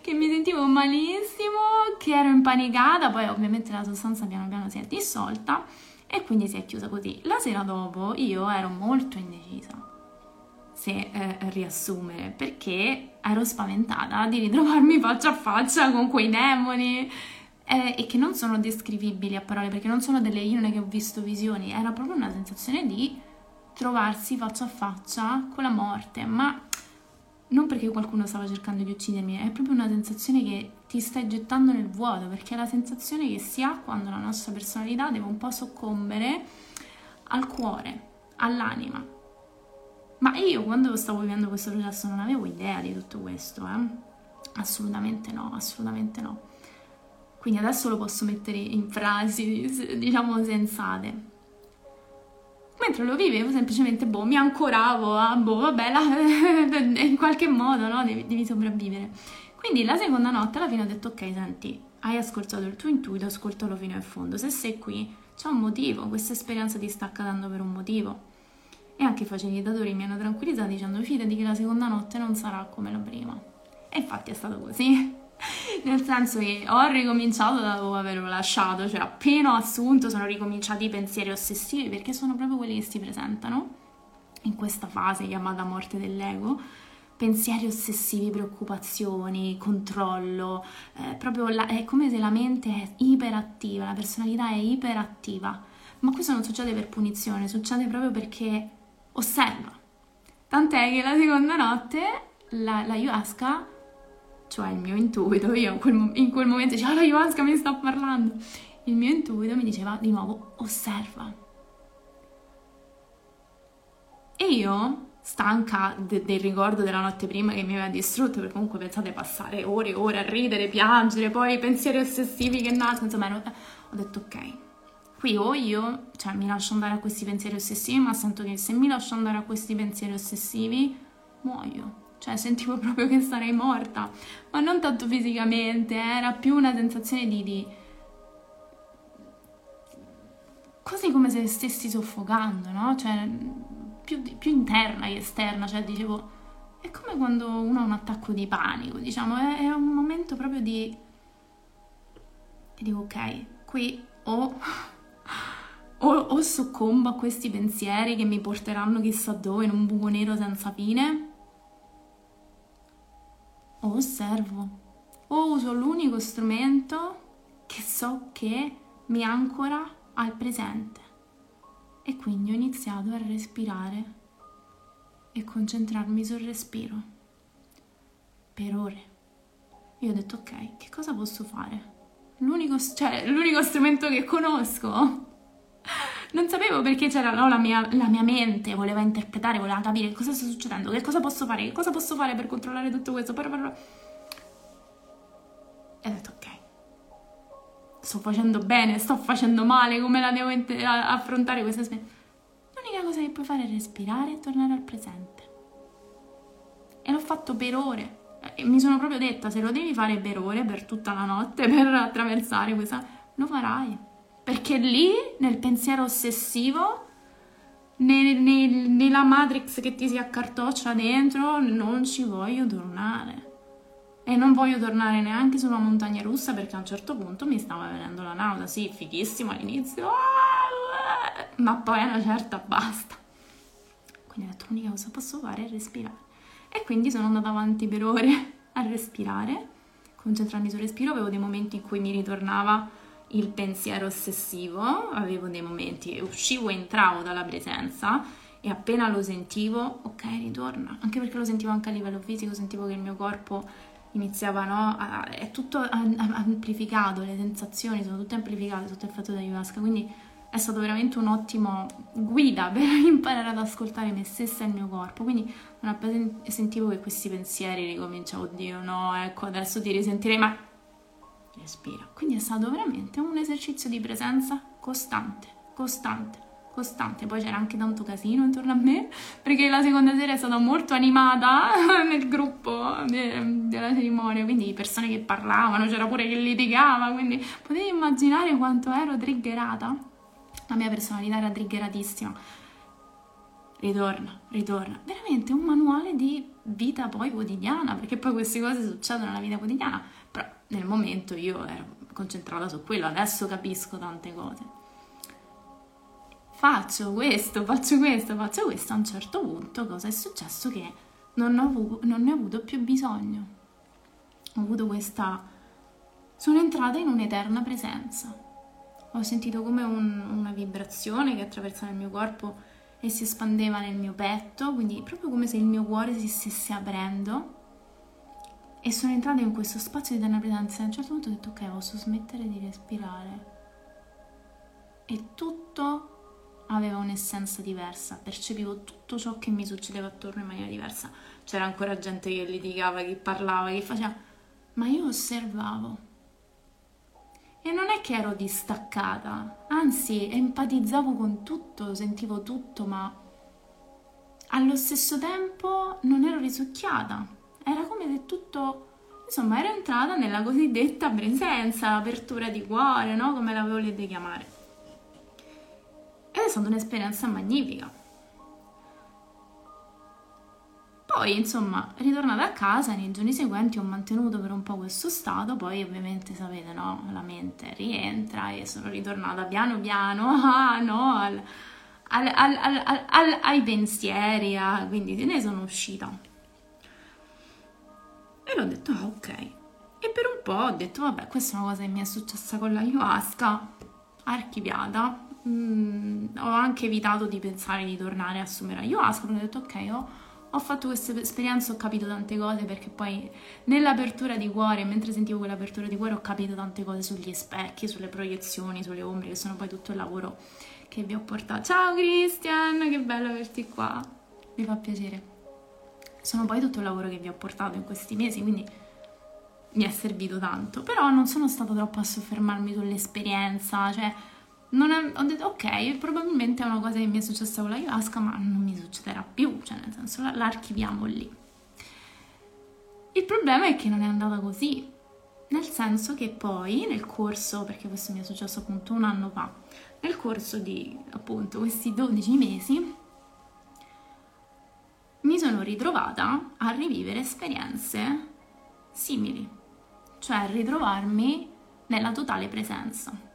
che mi sentivo malissimo, che ero impanicata, poi ovviamente la sostanza piano piano si è dissolta e quindi si è chiusa così. La sera dopo io ero molto indecisa se eh, riassumere, perché ero spaventata di ritrovarmi faccia a faccia con quei demoni eh, e che non sono descrivibili a parole, perché non sono delle io che ho visto visioni, era proprio una sensazione di trovarsi faccia a faccia con la morte, ma non perché qualcuno stava cercando di uccidermi, è proprio una sensazione che ti stai gettando nel vuoto, perché è la sensazione che si ha quando la nostra personalità deve un po' soccombere al cuore, all'anima ma io quando stavo vivendo questo processo non avevo idea di tutto questo, eh? Assolutamente no, assolutamente no. Quindi adesso lo posso mettere in frasi, diciamo, sensate. Mentre lo vivevo semplicemente, boh, mi ancoravo a, boh, vabbè, la, in qualche modo, no? Devi, devi sopravvivere. Quindi la seconda notte alla fine ho detto, ok, senti, hai ascoltato il tuo intuito, ascoltalo fino in fondo. Se sei qui, c'è un motivo, questa esperienza ti sta accadendo per un motivo e anche i facilitatori mi hanno tranquillizzato dicendo fidati che la seconda notte non sarà come la prima. E infatti è stato così. Nel senso che ho ricominciato da dove avevo lasciato, cioè appena ho assunto sono ricominciati i pensieri ossessivi perché sono proprio quelli che si presentano in questa fase chiamata morte dell'ego. Pensieri ossessivi, preoccupazioni, controllo, eh, proprio la, è come se la mente è iperattiva, la personalità è iperattiva. Ma questo non succede per punizione, succede proprio perché osserva. Tant'è che la seconda notte la, la ayahuasca, cioè il mio intuito, io in quel, in quel momento dicevo, ah, la ayahuasca mi sta parlando, il mio intuito mi diceva di nuovo, osserva. E io, stanca de- del ricordo della notte prima che mi aveva distrutto, perché comunque pensate passare ore e ore a ridere, piangere, poi pensieri ossessivi che nascono, insomma, ero, ho detto ok, Qui o io, cioè mi lascio andare a questi pensieri ossessivi, ma sento che se mi lascio andare a questi pensieri ossessivi, muoio. Cioè sentivo proprio che sarei morta, ma non tanto fisicamente, eh, era più una sensazione di, di... quasi come se stessi soffocando, no? Cioè più, più interna che esterna, cioè dicevo, è come quando uno ha un attacco di panico, diciamo, è, è un momento proprio di... e dico ok, qui o o, o soccombo a questi pensieri che mi porteranno chissà dove in un buco nero senza fine, o osservo, o uso l'unico strumento che so che mi ancora al presente. E quindi ho iniziato a respirare e concentrarmi sul respiro per ore. Io ho detto ok, che cosa posso fare? L'unico, cioè, l'unico strumento che conosco. Non sapevo perché c'era no, la, mia, la, mia, mente, voleva interpretare, voleva capire cosa sta succedendo, che cosa posso fare, che cosa posso fare per controllare tutto questo. E ho detto ok, sto facendo bene, sto facendo male, come la devo inter- affrontare questa esperienza? L'unica cosa che puoi fare è respirare e tornare al presente. E l'ho fatto per ore. E mi sono proprio detta, se lo devi fare per ore, per tutta la notte, per attraversare questa... lo farai. Perché lì, nel pensiero ossessivo, nella matrix che ti si accartoccia dentro, non ci voglio tornare. E non voglio tornare neanche sulla montagna russa perché a un certo punto mi stava venendo la nausea. Sì, fighissimo all'inizio, ma poi a una certa basta. Quindi ho detto l'unica cosa posso fare è respirare. E quindi sono andata avanti per ore a respirare, concentrarmi sul respiro. Avevo dei momenti in cui mi ritornava il pensiero ossessivo, avevo dei momenti, uscivo entravo dalla presenza e appena lo sentivo, ok, ritorna. Anche perché lo sentivo anche a livello fisico, sentivo che il mio corpo iniziavano a, è tutto amplificato, le sensazioni sono tutte amplificate sotto effetto ayahuasca, quindi è stato veramente un ottimo guida per imparare ad ascoltare me stessa e il mio corpo, quindi non appena sentivo che questi pensieri ricominciavo, oddio no, ecco adesso ti risentirei, ma respira, quindi è stato veramente un esercizio di presenza costante, costante costante, poi c'era anche tanto casino intorno a me, perché la seconda sera è stata molto animata nel gruppo de- della cerimonia, quindi persone che parlavano, c'era pure chi litigava, quindi potete immaginare quanto ero triggerata? La mia personalità era triggeratissima. Ritorna, ritorna. Veramente un manuale di vita poi quotidiana, perché poi queste cose succedono nella vita quotidiana, nel momento io ero concentrata su quello, adesso capisco tante cose faccio questo, faccio questo, faccio questo, a un certo punto cosa è successo che non, ho, non ne ho avuto più bisogno. Ho avuto questa... Sono entrata in un'eterna presenza. Ho sentito come un, una vibrazione che attraversava il mio corpo e si espandeva nel mio petto, quindi proprio come se il mio cuore si stesse aprendo. E sono entrata in questo spazio di eterna presenza e a un certo punto ho detto ok, posso smettere di respirare. E tutto aveva un'essenza diversa, percepivo tutto ciò che mi succedeva attorno in maniera diversa. C'era ancora gente che litigava, che parlava, che faceva, ma io osservavo. E non è che ero distaccata, anzi empatizzavo con tutto, sentivo tutto, ma allo stesso tempo non ero risucchiata. Era come se tutto, insomma, ero entrata nella cosiddetta presenza, apertura di cuore, no? Come la volete chiamare. Ed è stata un'esperienza magnifica. Poi, insomma, ritornata a casa, nei giorni seguenti ho mantenuto per un po' questo stato, poi ovviamente sapete, no, la mente rientra e sono ritornata piano piano, ah, no, al, al, al, ai pensieri, ah, quindi ne sono uscita. E l'ho detto, ah, ok. E per un po' ho detto, vabbè, questa è una cosa che mi è successa con l'ayahuasca, archiviata, Mm, ho anche evitato di pensare di tornare a assumere ayahuasca, ho detto ok, ho, ho fatto questa esperienza, ho capito tante cose perché poi nell'apertura di cuore, mentre sentivo quell'apertura di cuore, ho capito tante cose sugli specchi, sulle proiezioni, sulle ombre, che sono poi tutto il lavoro che vi ho portato. Ciao Christian, che bello averti qua, mi fa piacere. Sono poi tutto il lavoro che vi ho portato in questi mesi, quindi mi è servito tanto, però non sono stata troppo a soffermarmi sull'esperienza, cioè è, ho detto ok, probabilmente è una cosa che mi è successa con la ayahuasca, ma non mi succederà più, cioè nel senso l'archiviamo lì. Il problema è che non è andata così, nel senso che poi nel corso, perché questo mi è successo appunto un anno fa, nel corso di appunto questi 12 mesi mi sono ritrovata a rivivere esperienze simili, cioè a ritrovarmi nella totale presenza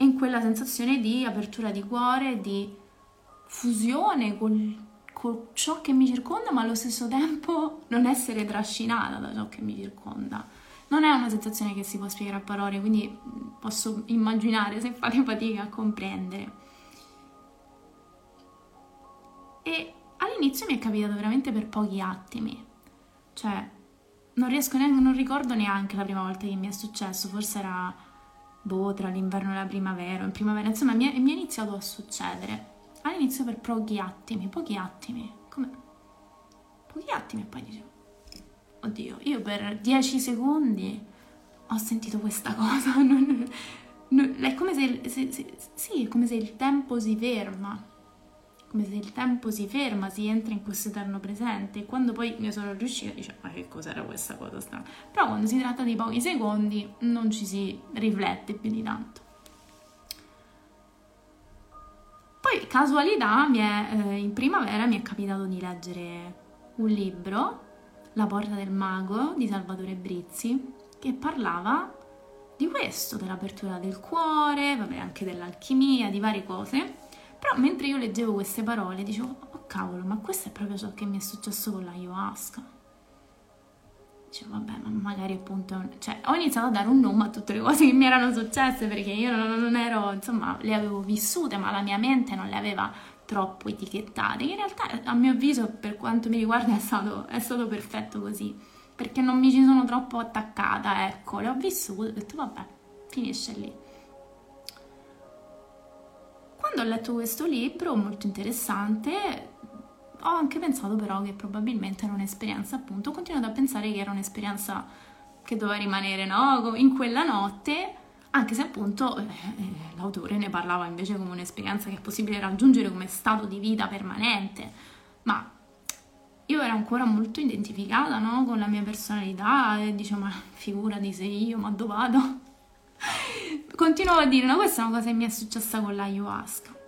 in quella sensazione di apertura di cuore, di fusione con, con ciò che mi circonda, ma allo stesso tempo non essere trascinata da ciò che mi circonda. Non è una sensazione che si può spiegare a parole, quindi posso immaginare se fate fatica a comprendere. E all'inizio mi è capitato veramente per pochi attimi, cioè non riesco neanche, non ricordo neanche la prima volta che mi è successo, forse era boh, tra l'inverno e la primavera, in primavera, insomma mi è, mi è iniziato a succedere. All'inizio per pochi attimi, pochi attimi, come? Pochi attimi e poi dicevo, oddio, io per dieci secondi ho sentito questa cosa, non, non, è come se, se, se, sì, è come se il tempo si ferma come se il tempo si ferma, si entra in questo eterno presente. E quando poi ne sono riuscita, dice, ma che cos'era questa cosa strana? Però quando si tratta di pochi secondi non ci si riflette più di tanto. Poi, casualità, è, eh, in primavera mi è capitato di leggere un libro, La porta del mago, di Salvatore Brizzi, che parlava di questo, dell'apertura del cuore, vabbè, anche dell'alchimia, di varie cose però mentre io leggevo queste parole dicevo, oh cavolo, ma questo è proprio ciò che mi è successo con l'ayahuasca. Dicevo, vabbè, ma magari appunto... Cioè, ho iniziato a dare un nome a tutte le cose che mi erano successe perché io non ero, insomma, le avevo vissute, ma la mia mente non le aveva troppo etichettate. In realtà, a mio avviso, per quanto mi riguarda, è stato, è stato perfetto così. Perché non mi ci sono troppo attaccata, ecco, le ho vissute, ho detto, vabbè, finisce lì. Quando ho letto questo libro, molto interessante, ho anche pensato però che probabilmente era un'esperienza, appunto, ho continuato a pensare che era un'esperienza che doveva rimanere no? in quella notte, anche se appunto eh, eh, l'autore ne parlava invece come un'esperienza che è possibile raggiungere come stato di vita permanente, ma io ero ancora molto identificata no? con la mia personalità e dicevo ma figurati se io, ma dove vado? Continuavo a dire, no, questa è una cosa che mi è successa con l'ayahuasca.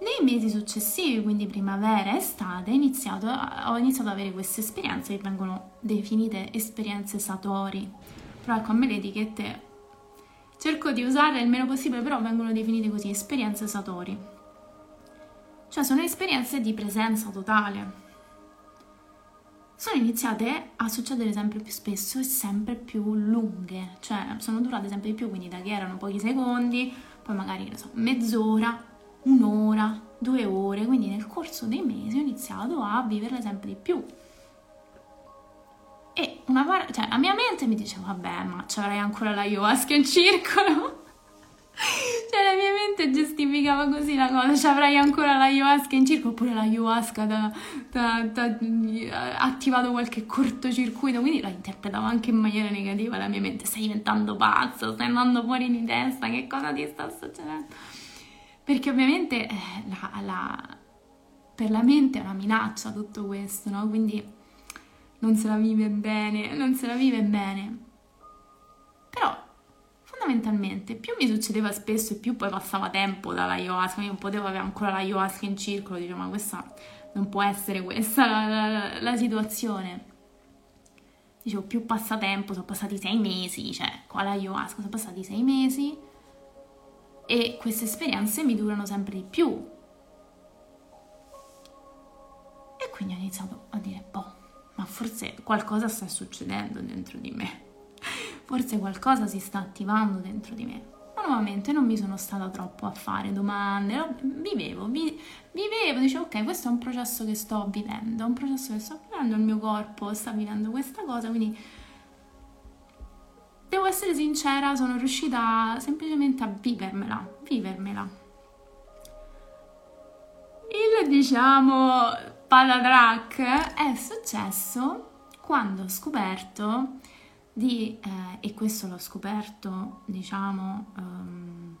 Nei mesi successivi, quindi primavera e estate, iniziato, ho iniziato ad avere queste esperienze che vengono definite esperienze satori. Però ecco, a me le etichette cerco di usarle il meno possibile, però vengono definite così, esperienze satori. Cioè sono esperienze di presenza totale, sono iniziate a succedere sempre più spesso e sempre più lunghe, cioè sono durate sempre di più, quindi da che erano pochi secondi, poi magari so, mezz'ora, un'ora, due ore, quindi nel corso dei mesi ho iniziato a viverle sempre di più. E una cioè, la mia mente mi diceva, vabbè, ma ci avrai ancora la ayahuasca in circolo? Cioè la mia mente giustificava così la cosa, cioè avrai ancora la ayahuasca in circo oppure la ayahuasca ti ha attivato qualche cortocircuito, quindi la interpretavo anche in maniera negativa la mia mente, stai diventando pazzo, stai andando fuori di testa, che cosa ti sta succedendo? Perché ovviamente eh, la, la, per la mente è una minaccia tutto questo, no? Quindi non se la vive bene, non se la vive bene. Però fondamentalmente più mi succedeva spesso e più poi passava tempo dalla ayahuasca, io non potevo avere ancora la ayahuasca in circolo, dicevo ma questa non può essere questa la, la, la situazione. Dicevo più passa tempo, sono passati sei mesi, cioè qua la ayahuasca sono passati sei mesi e queste esperienze mi durano sempre di più. E quindi ho iniziato a dire, boh, ma forse qualcosa sta succedendo dentro di me forse qualcosa si sta attivando dentro di me. Ma nuovamente non mi sono stata troppo a fare domande, vivevo, vi, vivevo, dicevo ok, questo è un processo che sto vivendo, un processo che sto vivendo, il mio corpo sta vivendo questa cosa, quindi devo essere sincera, sono riuscita semplicemente a vivermela, vivermela. Il diciamo patatrack è successo quando ho scoperto di, eh, e questo l'ho scoperto, diciamo, um,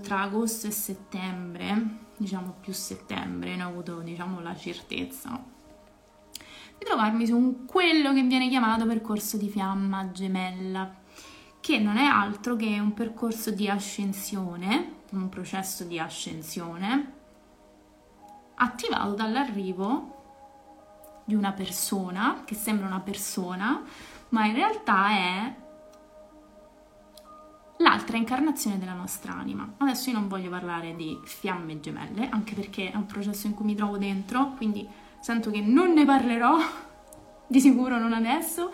tra agosto e settembre, diciamo più settembre, ne ho avuto, diciamo, la certezza di trovarmi su quello che viene chiamato percorso di fiamma gemella, che non è altro che un percorso di ascensione, un processo di ascensione attivato dall'arrivo di una persona, che sembra una persona, ma in realtà è l'altra incarnazione della nostra anima. Adesso io non voglio parlare di fiamme gemelle, anche perché è un processo in cui mi trovo dentro, quindi sento che non ne parlerò, di sicuro non adesso,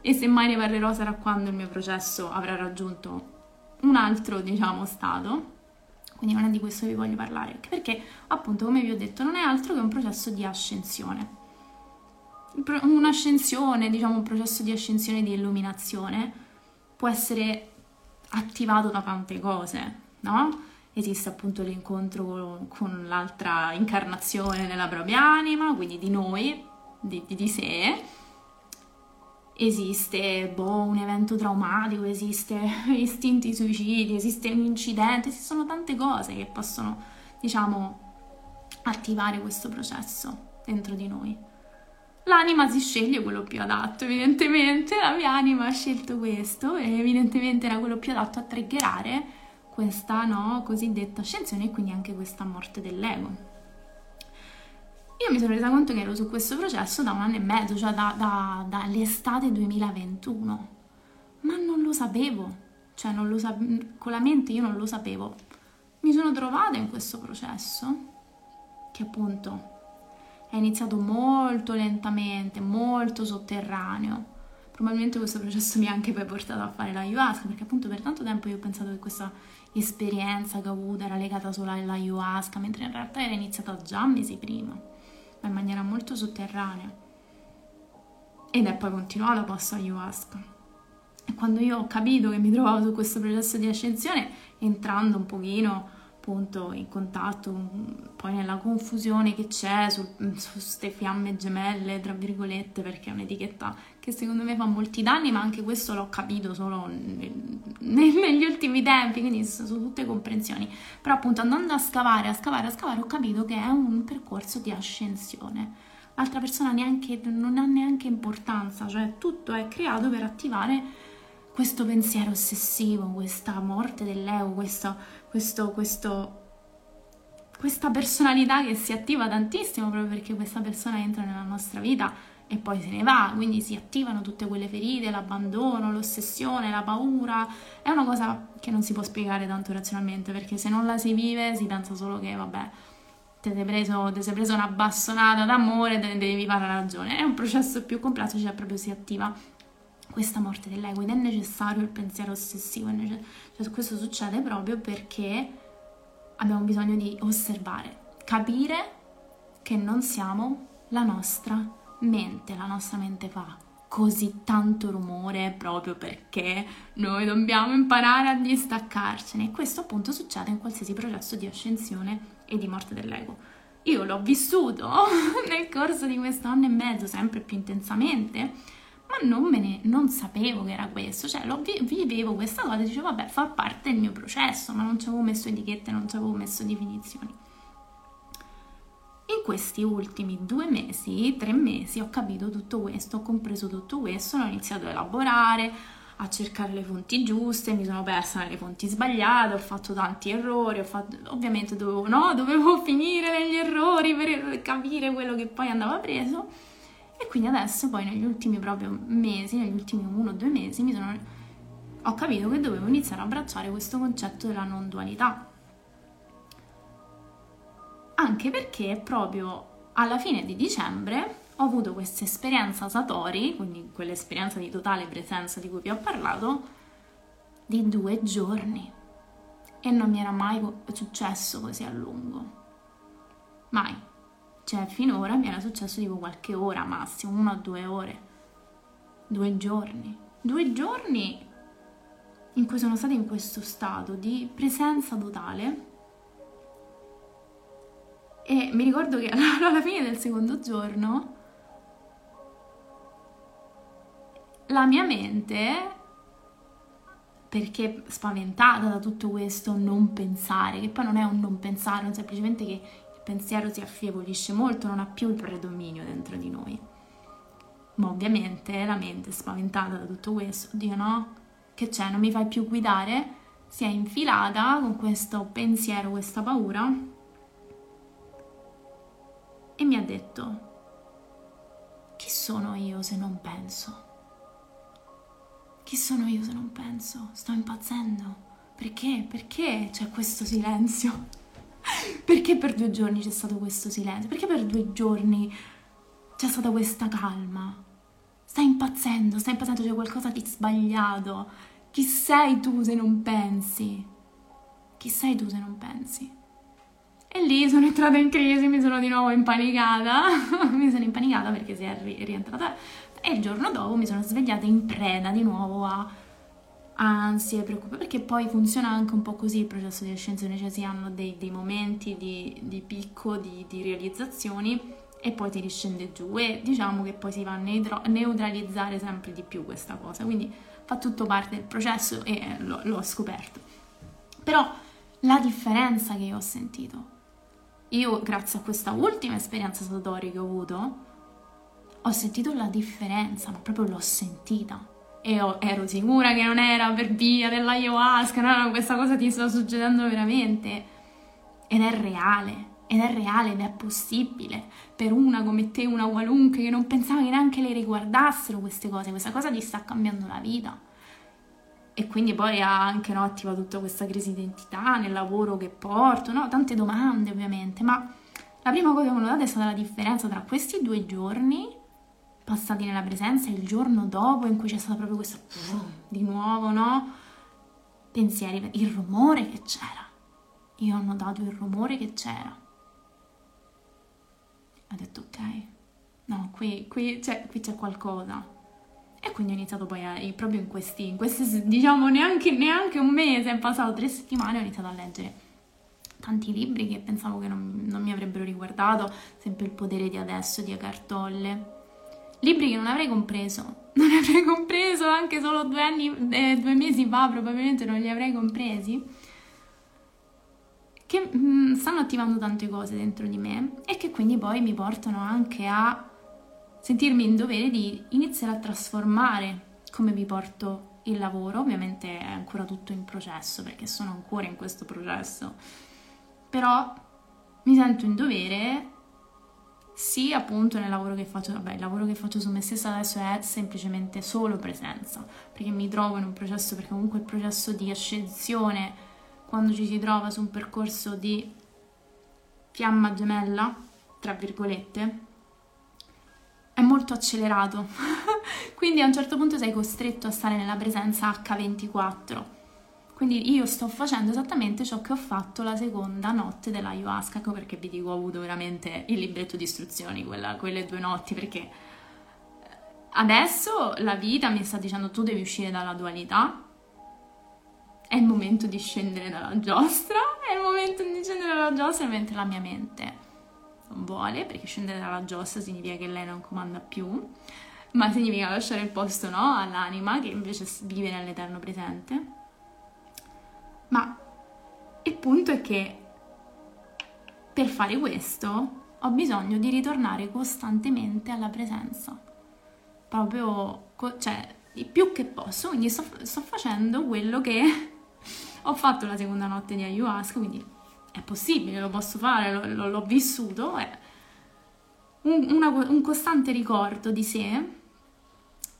e se mai ne parlerò sarà quando il mio processo avrà raggiunto un altro, diciamo, stato. Quindi non è di questo che vi voglio parlare, perché appunto, come vi ho detto, non è altro che un processo di ascensione. Un'ascensione, diciamo un processo di ascensione di illuminazione può essere attivato da tante cose, no? Esiste appunto l'incontro con l'altra incarnazione nella propria anima, quindi di noi, di, di, di sé. Esiste boh, un evento traumatico, esiste istinti di suicidio, esiste un incidente, esistono tante cose che possono, diciamo, attivare questo processo dentro di noi. L'anima si sceglie quello più adatto, evidentemente la mia anima ha scelto questo e evidentemente era quello più adatto a triggerare questa no, cosiddetta ascensione e quindi anche questa morte dell'ego. Io mi sono resa conto che ero su questo processo da un anno e mezzo, cioè da, da, dall'estate 2021, ma non lo sapevo, cioè non lo sa- con la mente io non lo sapevo. Mi sono trovata in questo processo che appunto è iniziato molto lentamente, molto sotterraneo. Probabilmente questo processo mi ha anche poi portato a fare la ayahuasca, perché appunto per tanto tempo io ho pensato che questa esperienza che ho avuto era legata solo alla ayahuasca, mentre in realtà era iniziata già mesi prima, ma in maniera molto sotterranea. Ed è poi continuata post ayahuasca. E quando io ho capito che mi trovavo su questo processo di ascensione, entrando un pochino appunto in contatto poi nella confusione che c'è su queste fiamme gemelle, tra virgolette, perché è un'etichetta che secondo me fa molti danni, ma anche questo l'ho capito solo negli ultimi tempi, quindi sono tutte comprensioni. Però appunto andando a scavare, a scavare, a scavare, ho capito che è un percorso di ascensione. L'altra persona neanche, non ha neanche importanza, cioè tutto è creato per attivare questo pensiero ossessivo, questa morte dell'ego, questo, questo, questo, questa personalità che si attiva tantissimo proprio perché questa persona entra nella nostra vita e poi se ne va, quindi si attivano tutte quelle ferite, l'abbandono, l'ossessione, la paura. È una cosa che non si può spiegare tanto razionalmente perché se non la si vive si pensa solo che vabbè, ti sei preso, ti sei preso una bassonata d'amore, te ne devi fare ragione. È un processo più complesso, cioè proprio si attiva questa morte dell'ego ed è necessario il pensiero ossessivo, cioè, questo succede proprio perché abbiamo bisogno di osservare, capire che non siamo la nostra mente, la nostra mente fa così tanto rumore proprio perché noi dobbiamo imparare a distaccarcene e questo appunto succede in qualsiasi processo di ascensione e di morte dell'ego. Io l'ho vissuto nel corso di questo anno e mezzo sempre più intensamente ma non, me ne, non sapevo che era questo, cioè lo, vivevo questa cosa e dicevo vabbè fa parte del mio processo, ma non ci avevo messo etichette, non ci avevo messo definizioni. In questi ultimi due mesi, tre mesi, ho capito tutto questo, ho compreso tutto questo, ho iniziato a elaborare, a cercare le fonti giuste, mi sono persa nelle fonti sbagliate, ho fatto tanti errori, fatto, ovviamente dovevo, no, dovevo finire negli errori per capire quello che poi andava preso e quindi adesso poi negli ultimi proprio mesi, negli ultimi uno o due mesi, sono, ho capito che dovevo iniziare a abbracciare questo concetto della non dualità. Anche perché proprio alla fine di dicembre ho avuto questa esperienza Satori, quindi quell'esperienza di totale presenza di cui vi ho parlato, di due giorni. E non mi era mai successo così a lungo. Mai. Cioè, finora mi era successo tipo qualche ora massimo, una o due ore. Due giorni. Due giorni in cui sono stata in questo stato di presenza totale. E mi ricordo che alla fine del secondo giorno la mia mente, perché spaventata da tutto questo non pensare, che poi non è un non pensare, è semplicemente che pensiero si affievolisce molto, non ha più il predominio dentro di noi. Ma ovviamente la mente spaventata da tutto questo, Dio no, che c'è, non mi fai più guidare, si è infilata con questo pensiero, questa paura e mi ha detto, chi sono io se non penso? Chi sono io se non penso? Sto impazzendo. Perché? Perché c'è questo silenzio? Perché per due giorni c'è stato questo silenzio? Perché per due giorni c'è stata questa calma. Stai impazzendo, stai impazzendo, c'è qualcosa di sbagliato. Chi sei tu se non pensi? Chi sei tu se non pensi? E lì sono entrata in crisi, mi sono di nuovo impanicata, mi sono impanicata perché si è rientrata e il giorno dopo mi sono svegliata in preda di nuovo a ansie, preoccupazioni, perché poi funziona anche un po' così il processo di ascensione, cioè si hanno dei, dei momenti di, di picco, di, di, realizzazioni e poi ti riscende giù e diciamo che poi si va a neutro, neutralizzare sempre di più questa cosa, quindi fa tutto parte del processo e lo, l'ho scoperto. Però la differenza che io ho sentito io, grazie a questa ultima esperienza Satori che ho avuto, ho sentito la differenza, ma proprio l'ho sentita. E ho, ero sicura che non era per via dell'ayahuasca, no, no, questa cosa ti sta succedendo veramente. Ed è reale, ed è reale ed è possibile per una come te, una qualunque, che non pensava che neanche le riguardassero queste cose. Questa cosa ti sta cambiando la vita e quindi poi ha anche no, attivato tutta questa crisi di identità nel lavoro che porto, no? tante domande ovviamente, ma la prima cosa che ho notato è stata la differenza tra questi due giorni passati nella presenza il giorno dopo in cui c'è stato proprio questo di nuovo, no? Pensieri, il rumore che c'era. Io ho notato il rumore che c'era. Ho detto ok, no, qui, qui, cioè, qui c'è qualcosa e quindi ho iniziato poi a, proprio in questi, in questi diciamo neanche, neanche, un mese, è passato tre settimane, ho iniziato a leggere tanti libri che pensavo che non, non mi avrebbero riguardato, sempre Il potere di adesso di Eckhart Tolle. Libri che non avrei compreso, non avrei compreso anche solo due, anni, eh, due mesi fa, probabilmente non li avrei compresi. Che mh, mm, stanno attivando tante cose dentro di me e che quindi poi mi portano anche a sentirmi in dovere di iniziare a trasformare come vi porto il lavoro, ovviamente è ancora tutto in processo perché sono ancora in questo processo, però mi sento in dovere sì appunto nel lavoro che faccio, vabbè il lavoro che faccio su me stessa adesso è semplicemente solo presenza, perché mi trovo in un processo, perché comunque il processo di ascensione, quando ci si trova su un percorso di fiamma gemella, tra virgolette, è molto accelerato, quindi a un certo punto sei costretto a stare nella presenza H24. Quindi io sto facendo esattamente ciò che ho fatto la seconda notte dell'ayahuasca, ecco perché vi dico ho avuto veramente il libretto di istruzioni quella, quelle due notti, perché adesso la vita mi sta dicendo tu devi uscire dalla dualità, è il momento di scendere dalla giostra, è il momento di scendere dalla giostra mentre la mia mente non vuole, perché scendere dalla giostra significa che lei non comanda più, ma significa lasciare il posto no, all'anima che invece vive nell'eterno presente. Ma il punto è che per fare questo ho bisogno di ritornare costantemente alla presenza, proprio, cioè, più che posso, quindi sto, sto facendo quello che ho fatto la seconda notte di ayahuasca, quindi è possibile, lo posso fare, lo, lo, l'ho vissuto, è un, una, un costante ricordo di sé,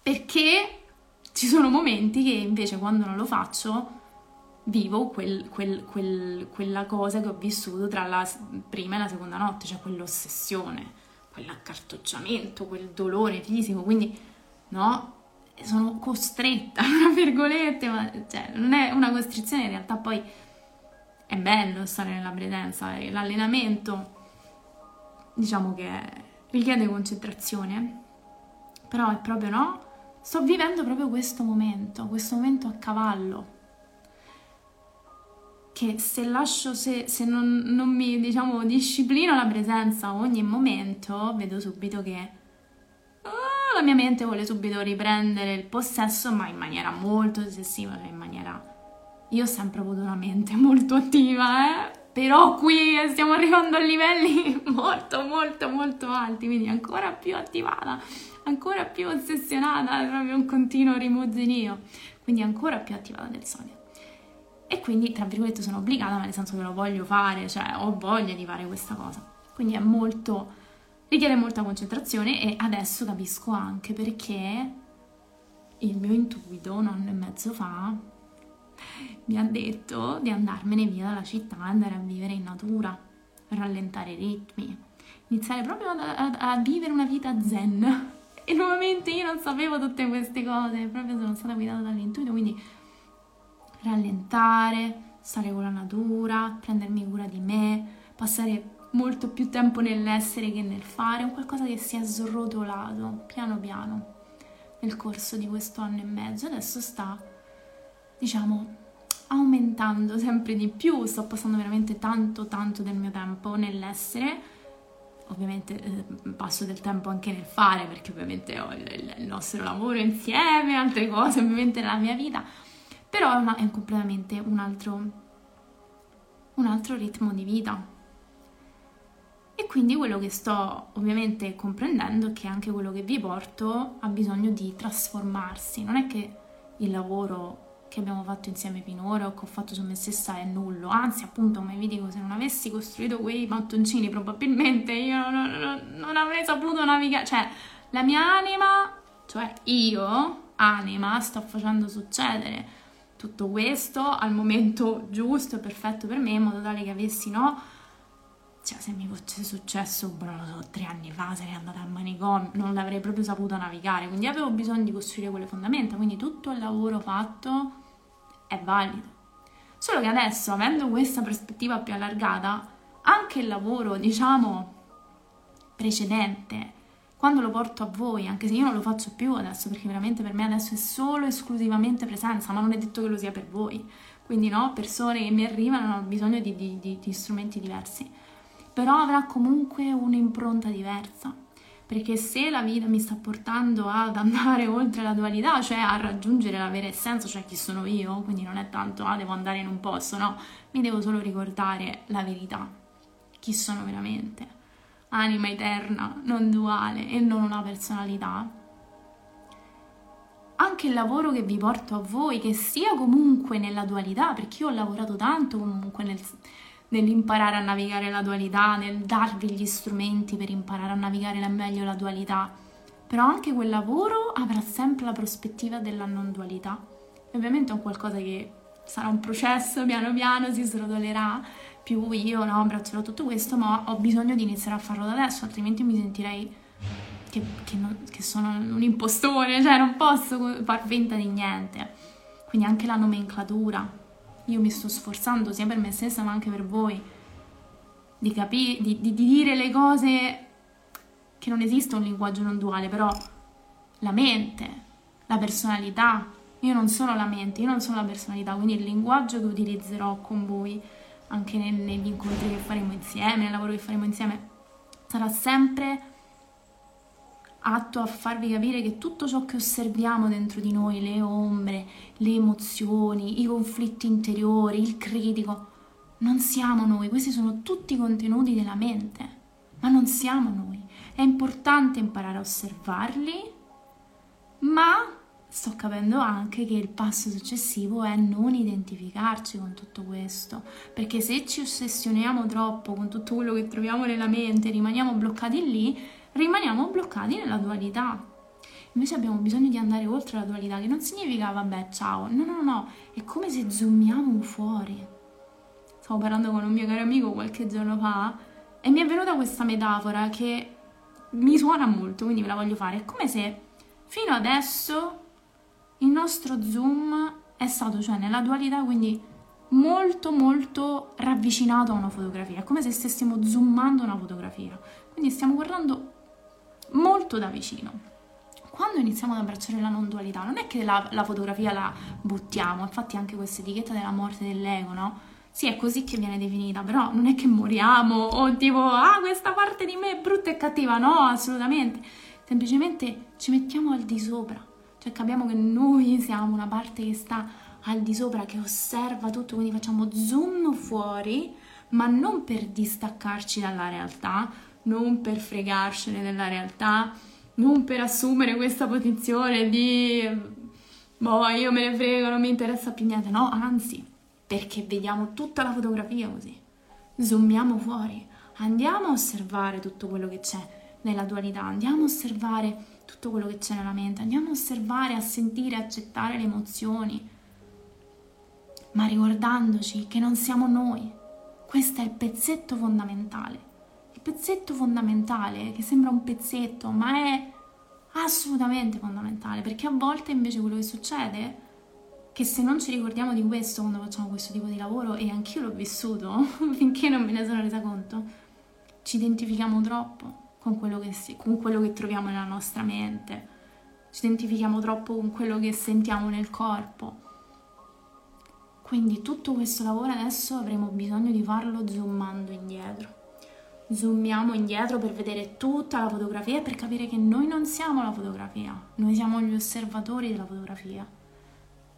perché ci sono momenti che invece quando non lo faccio vivo quel, quel, quel, quella cosa che ho vissuto tra la prima e la seconda notte, cioè quell'ossessione, quell'accartocciamento, quel dolore fisico, quindi no, sono costretta, tra virgolette, ma cioè, non è una costrizione, in realtà poi è bello stare nella presenza l'allenamento diciamo che richiede concentrazione, però è proprio no, sto vivendo proprio questo momento, questo momento a cavallo, che se lascio, se, se non, non, mi diciamo disciplino la presenza ogni momento, vedo subito che oh, la mia mente vuole subito riprendere il possesso, ma in maniera molto ossessiva, cioè in maniera io ho sempre avuto una mente molto attiva, eh? però qui stiamo arrivando a livelli molto molto molto alti, quindi ancora più attivata, ancora più ossessionata, proprio un continuo rimozinio, quindi ancora più attivata del solito. E quindi, tra virgolette, sono obbligata, ma nel senso che lo voglio fare, cioè ho voglia di fare questa cosa. Quindi è molto, richiede molta concentrazione e adesso capisco anche perché il mio intuito un anno e mezzo fa mi ha detto di andarmene via dalla città, andare a vivere in natura, rallentare i ritmi, iniziare proprio a, a, a vivere una vita zen. E nuovamente io non sapevo tutte queste cose, proprio sono stata guidata dall'intuito, quindi rallentare, stare con la natura, prendermi cura di me, passare molto più tempo nell'essere che nel fare, un qualcosa che si è srotolato piano piano nel corso di questo anno e mezzo. Adesso sta, diciamo, aumentando sempre di più, sto passando veramente tanto tanto del mio tempo nell'essere. Ovviamente eh, passo del tempo anche nel fare perché ovviamente ho il, il nostro lavoro insieme, altre cose ovviamente nella mia vita, però è, una, è completamente un altro, un altro ritmo di vita. E quindi quello che sto ovviamente comprendendo è che anche quello che vi porto ha bisogno di trasformarsi. Non è che il lavoro che abbiamo fatto insieme finora o che ho fatto su me stessa è nullo, anzi appunto come vi dico se non avessi costruito quei mattoncini probabilmente io non, non, non avrei saputo navigare, cioè la mia anima, cioè io, anima, sto facendo succedere tutto questo al momento giusto e perfetto per me in modo tale che avessi no cioè se mi fosse successo, non lo so, tre anni fa sarei andata al manicomio, non l'avrei proprio saputo navigare, quindi avevo bisogno di costruire quelle fondamenta, quindi tutto il lavoro fatto è valido. Solo che adesso, avendo questa prospettiva più allargata, anche il lavoro, diciamo, precedente, quando lo porto a voi, anche se io non lo faccio più adesso, perché veramente per me adesso è solo esclusivamente presenza, ma non è detto che lo sia per voi. Quindi no, persone che mi arrivano hanno bisogno di, di, di, di strumenti diversi, però avrà comunque un'impronta diversa perché se la vita mi sta portando ad andare oltre la dualità, cioè a raggiungere la vera essenza, cioè chi sono io, quindi non è tanto ah devo andare in un posto, no, mi devo solo ricordare la verità, chi sono veramente, anima eterna, non duale e non una personalità. Anche il lavoro che vi porto a voi, che sia comunque nella dualità, perché io ho lavorato tanto comunque nel, nell'imparare a navigare la dualità, nel darvi gli strumenti per imparare a navigare meglio la dualità, però anche quel lavoro avrà sempre la prospettiva della non dualità. E ovviamente è un qualcosa che sarà un processo, piano piano si srotolerà, più io no, abbraccerò tutto questo, ma ho bisogno di iniziare a farlo da adesso, altrimenti mi sentirei che, che, non, che sono un impostore, cioè non posso far finta di niente. Quindi anche la nomenclatura, io mi sto sforzando sia per me stessa ma anche per voi di capire, di, di, di dire le cose che non esiste un linguaggio non duale, però la mente, la personalità, io non sono la mente, io non sono la personalità, quindi il linguaggio che utilizzerò con voi anche negli incontri che faremo insieme, nel lavoro che faremo insieme, sarà sempre atto a farvi capire che tutto ciò che osserviamo dentro di noi, le ombre, le emozioni, i conflitti interiori, il critico, non siamo noi, questi sono tutti contenuti della mente, ma non siamo noi. È importante imparare a osservarli, ma sto capendo anche che il passo successivo è non identificarci con tutto questo, perché se ci ossessioniamo troppo con tutto quello che troviamo nella mente, rimaniamo bloccati lì, rimaniamo bloccati nella dualità. Invece abbiamo bisogno di andare oltre la dualità, che non significa vabbè ciao, no no no, è come se zoomiamo fuori. Stavo parlando con un mio caro amico qualche giorno fa e mi è venuta questa metafora che mi suona molto, quindi ve la voglio fare. È come se fino adesso il nostro zoom è stato, cioè nella dualità, quindi molto molto ravvicinato a una fotografia, è come se stessimo zoomando una fotografia. Quindi stiamo guardando molto da vicino. Quando iniziamo ad abbracciare la non dualità, non è che la, la fotografia la buttiamo, infatti anche questa etichetta della morte dell'ego, no? Sì, è così che viene definita, però non è che moriamo o tipo, ah, questa parte di me è brutta e cattiva, no, assolutamente. Semplicemente ci mettiamo al di sopra, cioè capiamo che noi siamo una parte che sta al di sopra, che osserva tutto, quindi facciamo zoom fuori, ma non per distaccarci dalla realtà, non per fregarcene della realtà, non per assumere questa posizione di boh, io me ne frego, non mi interessa più niente, no, anzi, perché vediamo tutta la fotografia così. Zoomiamo fuori, andiamo a osservare tutto quello che c'è nella dualità, andiamo a osservare tutto quello che c'è nella mente, andiamo a osservare, a sentire, a accettare le emozioni, ma ricordandoci che non siamo noi. Questo è il pezzetto fondamentale. Pezzetto fondamentale, che sembra un pezzetto, ma è assolutamente fondamentale, perché a volte invece quello che succede che se non ci ricordiamo di questo quando facciamo questo tipo di lavoro, e anch'io l'ho vissuto finché non me ne sono resa conto, ci identifichiamo troppo con quello che, con quello che troviamo nella nostra mente, ci identifichiamo troppo con quello che sentiamo nel corpo. Quindi tutto questo lavoro adesso avremo bisogno di farlo zoomando indietro zoomiamo indietro per vedere tutta la fotografia e per capire che noi non siamo la fotografia, noi siamo gli osservatori della fotografia.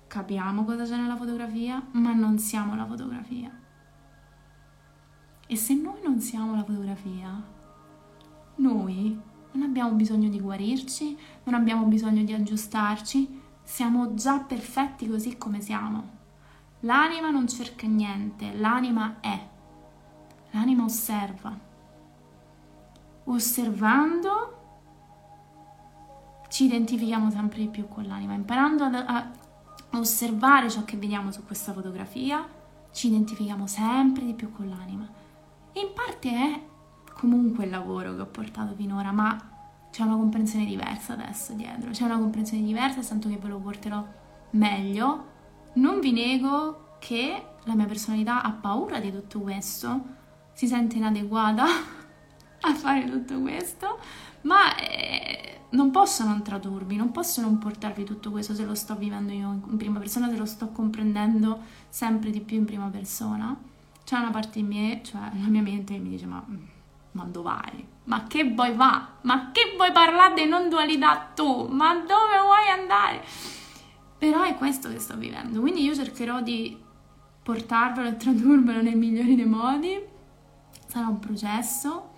Capiamo cosa c'è nella fotografia, ma non siamo la fotografia. E se noi non siamo la fotografia, noi non abbiamo bisogno di guarirci, non abbiamo bisogno di aggiustarci, siamo già perfetti così come siamo. L'anima non cerca niente, l'anima è. L'anima osserva osservando ci identifichiamo sempre di più con l'anima, imparando a, a osservare ciò che vediamo su questa fotografia, ci identifichiamo sempre di più con l'anima. E in parte è comunque il lavoro che ho portato finora, ma c'è una comprensione diversa adesso dietro, c'è una comprensione diversa e sento che ve lo porterò meglio. Non vi nego che la mia personalità ha paura di tutto questo, si sente inadeguata a fare tutto questo, ma eh, non posso non tradurvi, non posso non portarvi tutto questo se lo sto vivendo io in prima persona, se lo sto comprendendo sempre di più in prima persona. C'è una parte di me, cioè la mia mente che mi dice ma, ma vai? Ma che vuoi va? Ma che vuoi parlare di non dualità tu? Ma dove vuoi andare? Però è questo che sto vivendo, quindi io cercherò di portarvelo e tradurvelo nei migliori dei modi. Sarà un processo,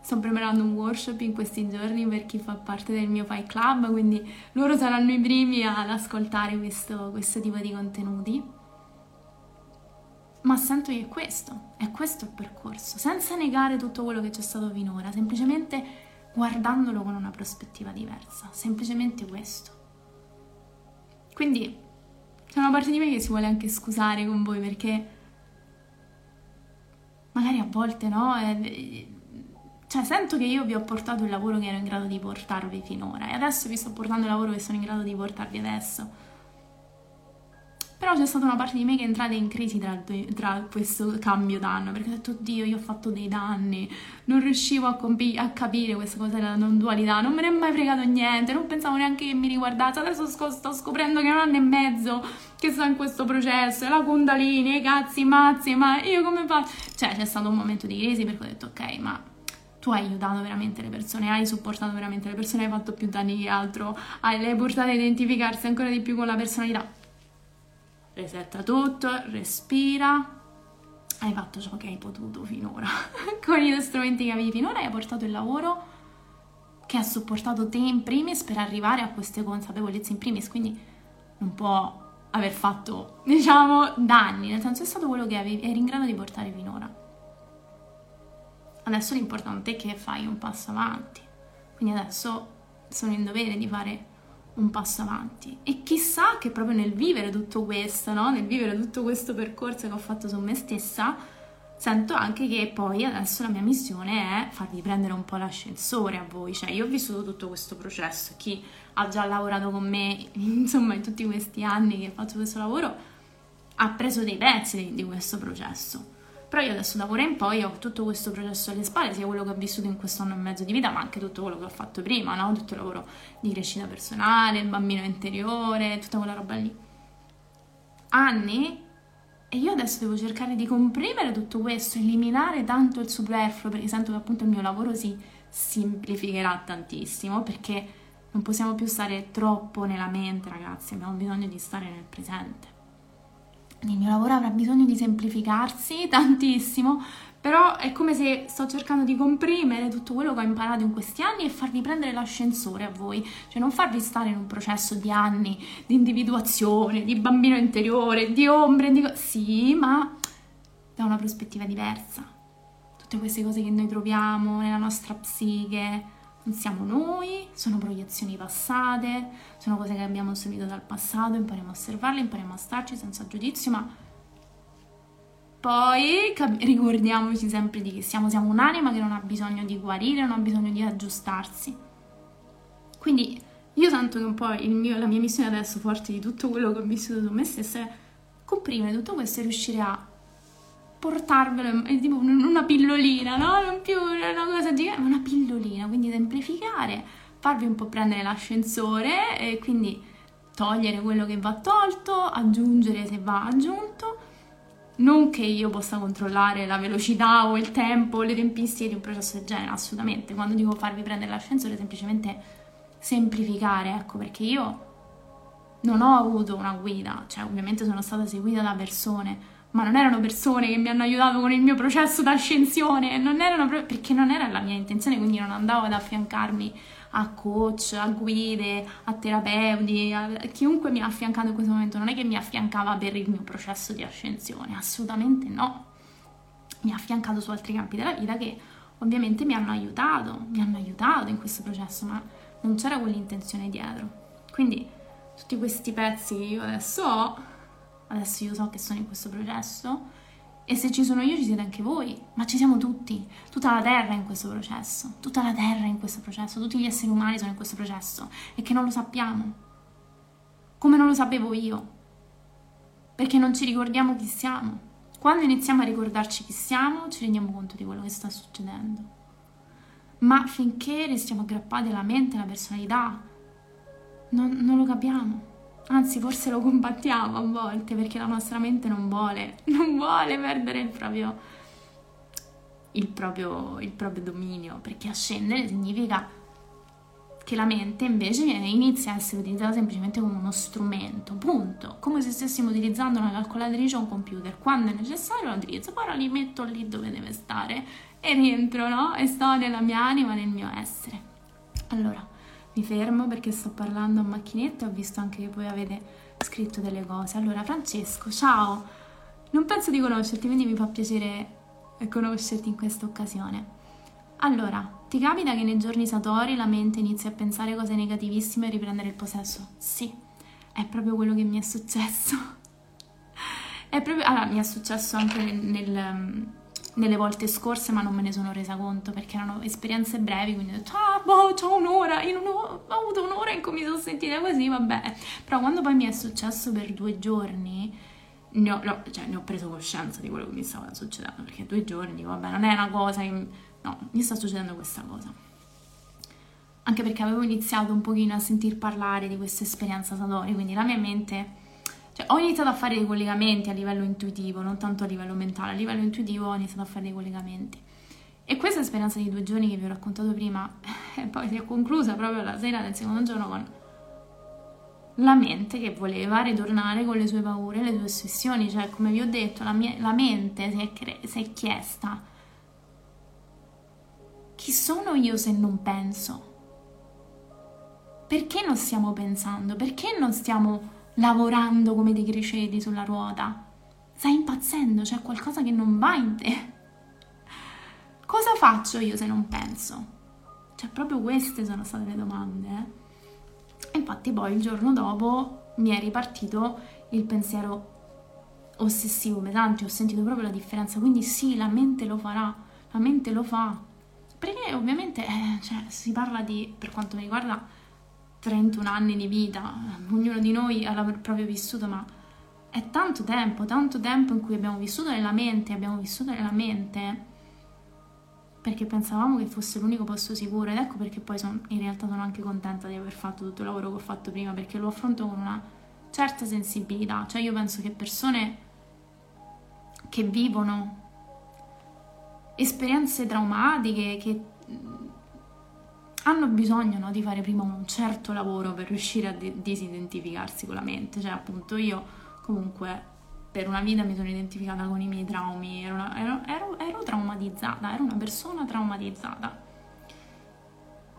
sto preparando un workshop in questi giorni per chi fa parte del mio Pi Club, quindi loro saranno i primi ad ascoltare questo, questo tipo di contenuti. Ma sento che è questo, è questo il percorso, senza negare tutto quello che c'è stato finora, semplicemente guardandolo con una prospettiva diversa, semplicemente questo. Quindi c'è una parte di me che si vuole anche scusare con voi perché magari a volte no, è, cioè, sento che io vi ho portato il lavoro che ero in grado di portarvi finora e adesso vi sto portando il lavoro che sono in grado di portarvi adesso. Però c'è stata una parte di me che è entrata in crisi tra, tra questo cambio d'anno, perché ho detto, oddio, io ho fatto dei danni, non riuscivo a, compi- a capire questa cosa della non dualità, non me ne è mai fregato niente, non pensavo neanche che mi riguardasse, adesso sc- sto scoprendo che è un anno e mezzo che sto in questo processo, la Kundalini, i cazzi, mazzi, ma io come faccio? Cioè, c'è stato un momento di crisi perché ho detto, ok, ma tu hai aiutato veramente le persone, hai supportato veramente le persone, hai fatto più danni che altro, hai, le hai portate a identificarsi ancora di più con la personalità. Resetta tutto, respira, hai fatto ciò che hai potuto finora, con gli strumenti che avevi finora hai portato il lavoro che ha supportato te in primis per arrivare a queste consapevolezze in primis, quindi non può aver fatto, diciamo, danni, nel senso è stato quello che avevi, eri in grado di portare finora. Adesso l'importante è che fai un passo avanti. Quindi adesso sono in dovere di fare un passo avanti. E chissà che proprio nel vivere tutto questo, no? nel vivere tutto questo percorso che ho fatto su me stessa, sento anche che poi adesso la mia missione è farvi prendere un po' l'ascensore a voi. Cioè, io ho vissuto tutto questo processo. Chi ha già lavorato con me, insomma, in tutti questi anni che faccio questo lavoro, ha preso dei pezzi di, di questo processo però io adesso da ora in poi ho tutto questo processo alle spalle, sia quello che ho vissuto in questo anno e mezzo di vita, ma anche tutto quello che ho fatto prima, no? Tutto il lavoro di crescita personale, il bambino interiore, tutta quella roba lì. Anni e io adesso devo cercare di comprimere tutto questo, eliminare tanto il superfluo, perché sento che appunto il mio lavoro si semplificherà tantissimo, perché non possiamo più stare troppo nella mente, ragazzi, abbiamo bisogno di stare nel presente il mio lavoro avrà bisogno di semplificarsi tantissimo, però è come se sto cercando di comprimere tutto quello che ho imparato in questi anni e farvi prendere l'ascensore a voi, cioè non farvi stare in un processo di anni di individuazione, di bambino interiore, di ombre, di... sì, ma da una prospettiva diversa. Tutte queste cose che noi troviamo nella nostra psiche, non siamo noi, sono proiezioni passate, sono cose che abbiamo assorbito dal passato, impariamo a osservarle, impariamo a starci senza giudizio, ma poi ricordiamoci sempre di che siamo, siamo un'anima che non ha bisogno di guarire, non ha bisogno di aggiustarsi. Quindi io sento che un po' mio, la mia missione adesso, forte di tutto quello che ho vissuto su me stessa, è comprimere tutto questo e riuscire a portarvelo, è tipo una pillolina, no? Non più una cosa gigante, ma una pillolina, quindi semplificare, farvi un po' prendere l'ascensore e quindi togliere quello che va tolto, aggiungere se va aggiunto. Non che io possa controllare la velocità o il tempo o le tempistiche di un processo del genere, assolutamente. Quando dico farvi prendere l'ascensore, semplicemente semplificare, ecco, perché io non ho avuto una guida, cioè ovviamente sono stata seguita da persone, ma non erano persone che mi hanno aiutato con il mio processo d'ascensione, non erano perché non era la mia intenzione, quindi non andavo ad affiancarmi a coach, a guide, a terapeuti, a chiunque mi ha affiancato in questo momento, non è che mi affiancava per il mio processo di ascensione, assolutamente no. Mi ha affiancato su altri campi della vita che ovviamente mi hanno aiutato, mi hanno aiutato in questo processo, ma non c'era quell'intenzione dietro. Quindi tutti questi pezzi che io adesso ho adesso io so che sono in questo processo. E se ci sono io ci siete anche voi, ma ci siamo tutti, tutta la Terra in questo processo, tutta la Terra in questo processo, tutti gli esseri umani sono in questo processo. E che non lo sappiamo, come non lo sapevo io, perché non ci ricordiamo chi siamo. Quando iniziamo a ricordarci chi siamo, ci rendiamo conto di quello che sta succedendo. Ma finché restiamo aggrappati alla mente, alla personalità, non, non lo capiamo. Anzi, forse lo combattiamo a volte perché la nostra mente non vuole, non vuole perdere il proprio, il proprio, il proprio dominio, perché ascendere significa che la mente invece inizia a essere utilizzata semplicemente come uno strumento, punto, come se stessimo utilizzando una calcolatrice o un computer, quando è necessario la utilizzo, poi la rimetto lì dove deve stare e rientro, no? E sto nella mia anima, nel mio essere. Allora, mi fermo perché sto parlando a macchinetta e ho visto anche che voi avete scritto delle cose. Allora, Francesco, ciao! Non penso di conoscerti, quindi mi fa piacere conoscerti in questa occasione. Allora, ti capita che nei giorni satori la mente inizi a pensare cose negativissime e riprendere il possesso? Sì, è proprio quello che mi è successo. È proprio... Allora, mi è successo anche nel nelle volte scorse, ma non me ne sono resa conto perché erano esperienze brevi, quindi ho detto, ah, boh, c'ho un'ora, io non ho, ho avuto un'ora in cui mi sono sentita così, vabbè. Però quando poi mi è successo per due giorni, ne ho, no, cioè, ne ho preso coscienza di quello che mi stava succedendo, perché due giorni, vabbè, non è una cosa che... No, mi sta succedendo questa cosa. Anche perché avevo iniziato un pochino a sentir parlare di questa esperienza Satori, quindi la mia mente cioè, ho iniziato a fare dei collegamenti a livello intuitivo, non tanto a livello mentale, a livello intuitivo ho iniziato a fare dei collegamenti. E questa esperienza di due giorni che vi ho raccontato prima, poi si è conclusa proprio la sera del secondo giorno con la mente che voleva ritornare con le sue paure, le sue ossessioni, cioè come vi ho detto, la, mia, la mente si è, cre- si è chiesta chi sono io se non penso? Perché non stiamo pensando? Perché non stiamo lavorando come dei criceti sulla ruota. Stai impazzendo, c'è qualcosa che non va in te. Cosa faccio io se non penso? Cioè, proprio queste sono state le domande. Eh? Infatti poi il giorno dopo mi è ripartito il pensiero ossessivo, pesante, ho sentito proprio la differenza. Quindi sì, la mente lo farà, la mente lo fa. Perché ovviamente eh, cioè, si parla di, per quanto mi riguarda, 31 anni di vita, ognuno di noi ha proprio vissuto, ma è tanto tempo, tanto tempo in cui abbiamo vissuto nella mente, abbiamo vissuto nella mente perché pensavamo che fosse l'unico posto sicuro ed ecco perché poi sono, in realtà sono anche contenta di aver fatto tutto il lavoro che ho fatto prima perché lo affronto con una certa sensibilità, cioè io penso che persone che vivono esperienze traumatiche, che hanno bisogno no, di fare prima un certo lavoro per riuscire a de- disidentificarsi con la mente. Cioè, appunto, io comunque per una vita mi sono identificata con i miei traumi, ero, una, ero, ero, ero traumatizzata, ero una persona traumatizzata.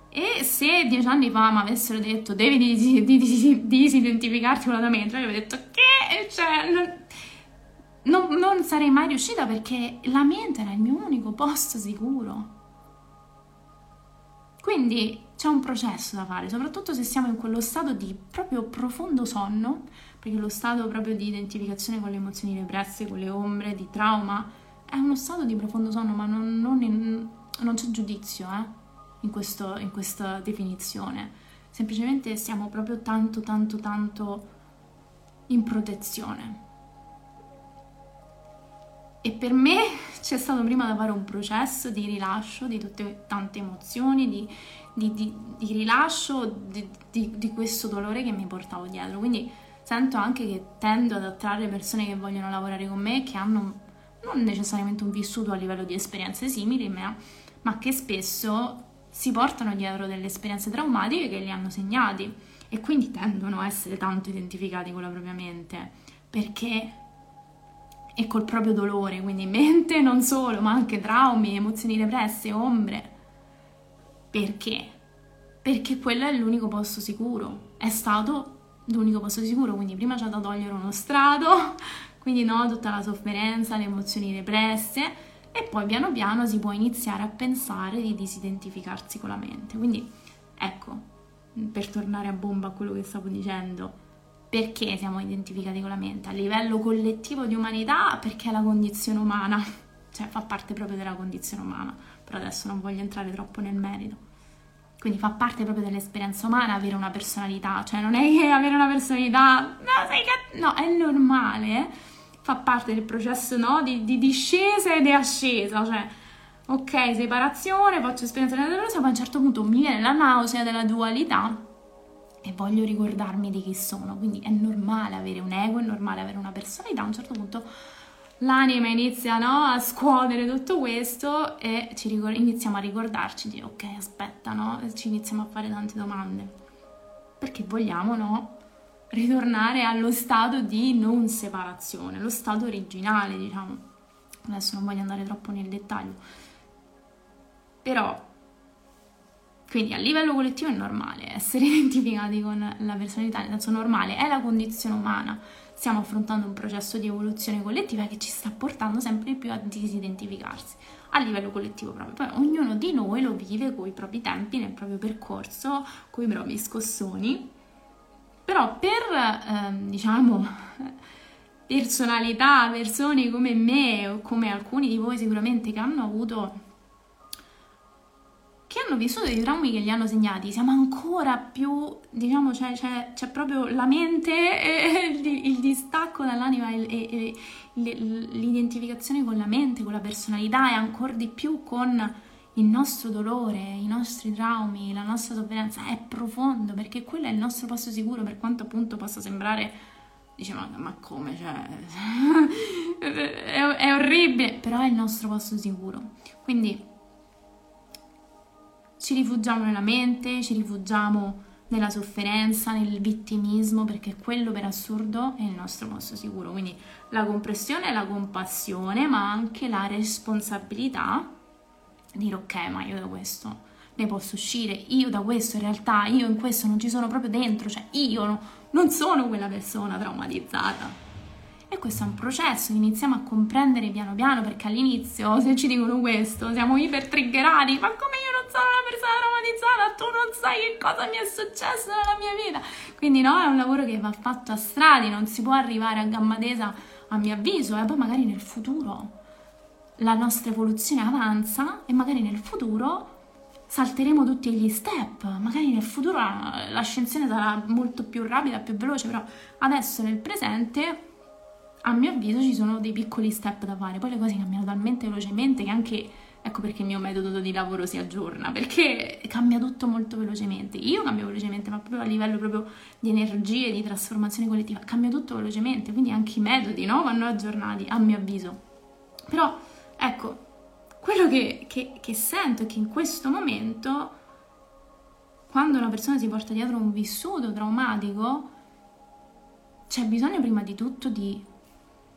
E se dieci anni fa mi avessero detto devi disidentificarti con la tua mente, io avrei detto che? Cioè, non, non, non sarei mai riuscita perché la mente era il mio unico posto sicuro quindi c'è un processo da fare, soprattutto se siamo in quello stato di proprio profondo sonno, perché lo stato proprio di identificazione con le emozioni represse, con le ombre, di trauma, è uno stato di profondo sonno, ma non, non, in, non c'è giudizio eh, in, questo, in questa definizione. Semplicemente siamo proprio tanto, tanto, tanto in protezione. E per me c'è stato prima da fare un processo di rilascio di tutte tante emozioni, di, di, di, di rilascio di, questo dolore che mi portavo dietro. Quindi sento anche che tendo ad attrarre persone che vogliono lavorare con me, che hanno non necessariamente un vissuto a livello di esperienze simili, ma, ma che spesso si portano dietro delle esperienze traumatiche che li hanno segnati e quindi tendono a essere tanto identificati con la propria mente perché e col proprio dolore, quindi mente non solo, ma anche traumi, emozioni represse, ombre. Perché? Perché quello è l'unico posto sicuro, è stato l'unico posto sicuro, quindi prima c'è da togliere uno strato, quindi no, tutta la sofferenza, le emozioni represse e poi piano piano si può iniziare a pensare di disidentificarsi con la mente. Quindi ecco, per tornare a bomba a quello che stavo dicendo, perché siamo identificati con la mente? A livello collettivo di umanità, perché è la condizione umana, cioè fa parte proprio della condizione umana, però adesso non voglio entrare troppo nel merito. Quindi fa parte proprio dell'esperienza umana avere una personalità, cioè non è che avere una personalità, no, sei cat- no, è normale fa parte del processo no? di, di, discesa ed ascesa, cioè ok, separazione, faccio esperienza della dolorosa, ma a un certo punto mi viene la nausea della dualità e voglio ricordarmi di chi sono, quindi è normale avere un ego, è normale avere una personalità, a un certo punto l'anima inizia no, a scuotere tutto questo e ricor- iniziamo a ricordarci di ok, aspetta, no? Ci iniziamo a fare tante domande, perché vogliamo, no? ritornare allo stato di non separazione, lo stato originale, diciamo. Adesso non voglio andare troppo nel dettaglio. Però, quindi a livello collettivo è normale essere identificati con la personalità, nel senso normale, è la condizione umana. Stiamo affrontando un processo di evoluzione collettiva che ci sta portando sempre più a disidentificarsi a livello collettivo proprio. Poi ognuno di noi lo vive con i propri tempi, nel proprio percorso, con i propri scossoni però per, ehm, diciamo, personalità, persone come me o come alcuni di voi sicuramente che hanno avuto che hanno vissuto dei traumi che li hanno segnati, siamo ancora più, diciamo, c'è, c'è, c'è proprio la mente, e il, il distacco dall'anima e, e, e l'identificazione con la mente, con la personalità e ancora di più con il nostro dolore, i nostri traumi, la nostra sofferenza è profondo perché quello è il nostro posto sicuro per quanto appunto possa sembrare, dice ma, ma come, cioè, è, è orribile, però è il nostro posto sicuro. Quindi ci rifugiamo nella mente, ci rifugiamo nella sofferenza, nel vittimismo, perché quello per assurdo è il nostro posto sicuro. Quindi la compressione è la compassione, ma anche la responsabilità dire ok, ma io da questo ne posso uscire, io da questo in realtà, io in questo non ci sono proprio dentro, cioè io no, non sono quella persona traumatizzata. E questo è un processo iniziamo a comprendere piano piano perché all'inizio se ci dicono questo siamo iper triggerati, ma come io non sono una persona traumatizzata, tu non sai che cosa mi è successo nella mia vita. Quindi no, è un lavoro che va fatto a strati, non si può arrivare a gamma tesa a mio avviso. E poi magari nel futuro la nostra evoluzione avanza e magari nel futuro salteremo tutti gli step, magari nel futuro l'ascensione sarà molto più rapida, più veloce, però adesso nel presente a mio avviso ci sono dei piccoli step da fare, poi le cose cambiano talmente velocemente che anche ecco perché il mio metodo di lavoro si aggiorna, perché cambia tutto molto velocemente. Io cambio velocemente, ma proprio a livello proprio di energie, di trasformazione collettiva, cambia tutto velocemente, quindi anche i metodi no? vanno aggiornati, a mio avviso. Però Ecco, quello che, che, che sento è che in questo momento, quando una persona si porta dietro un vissuto traumatico, c'è bisogno prima di tutto di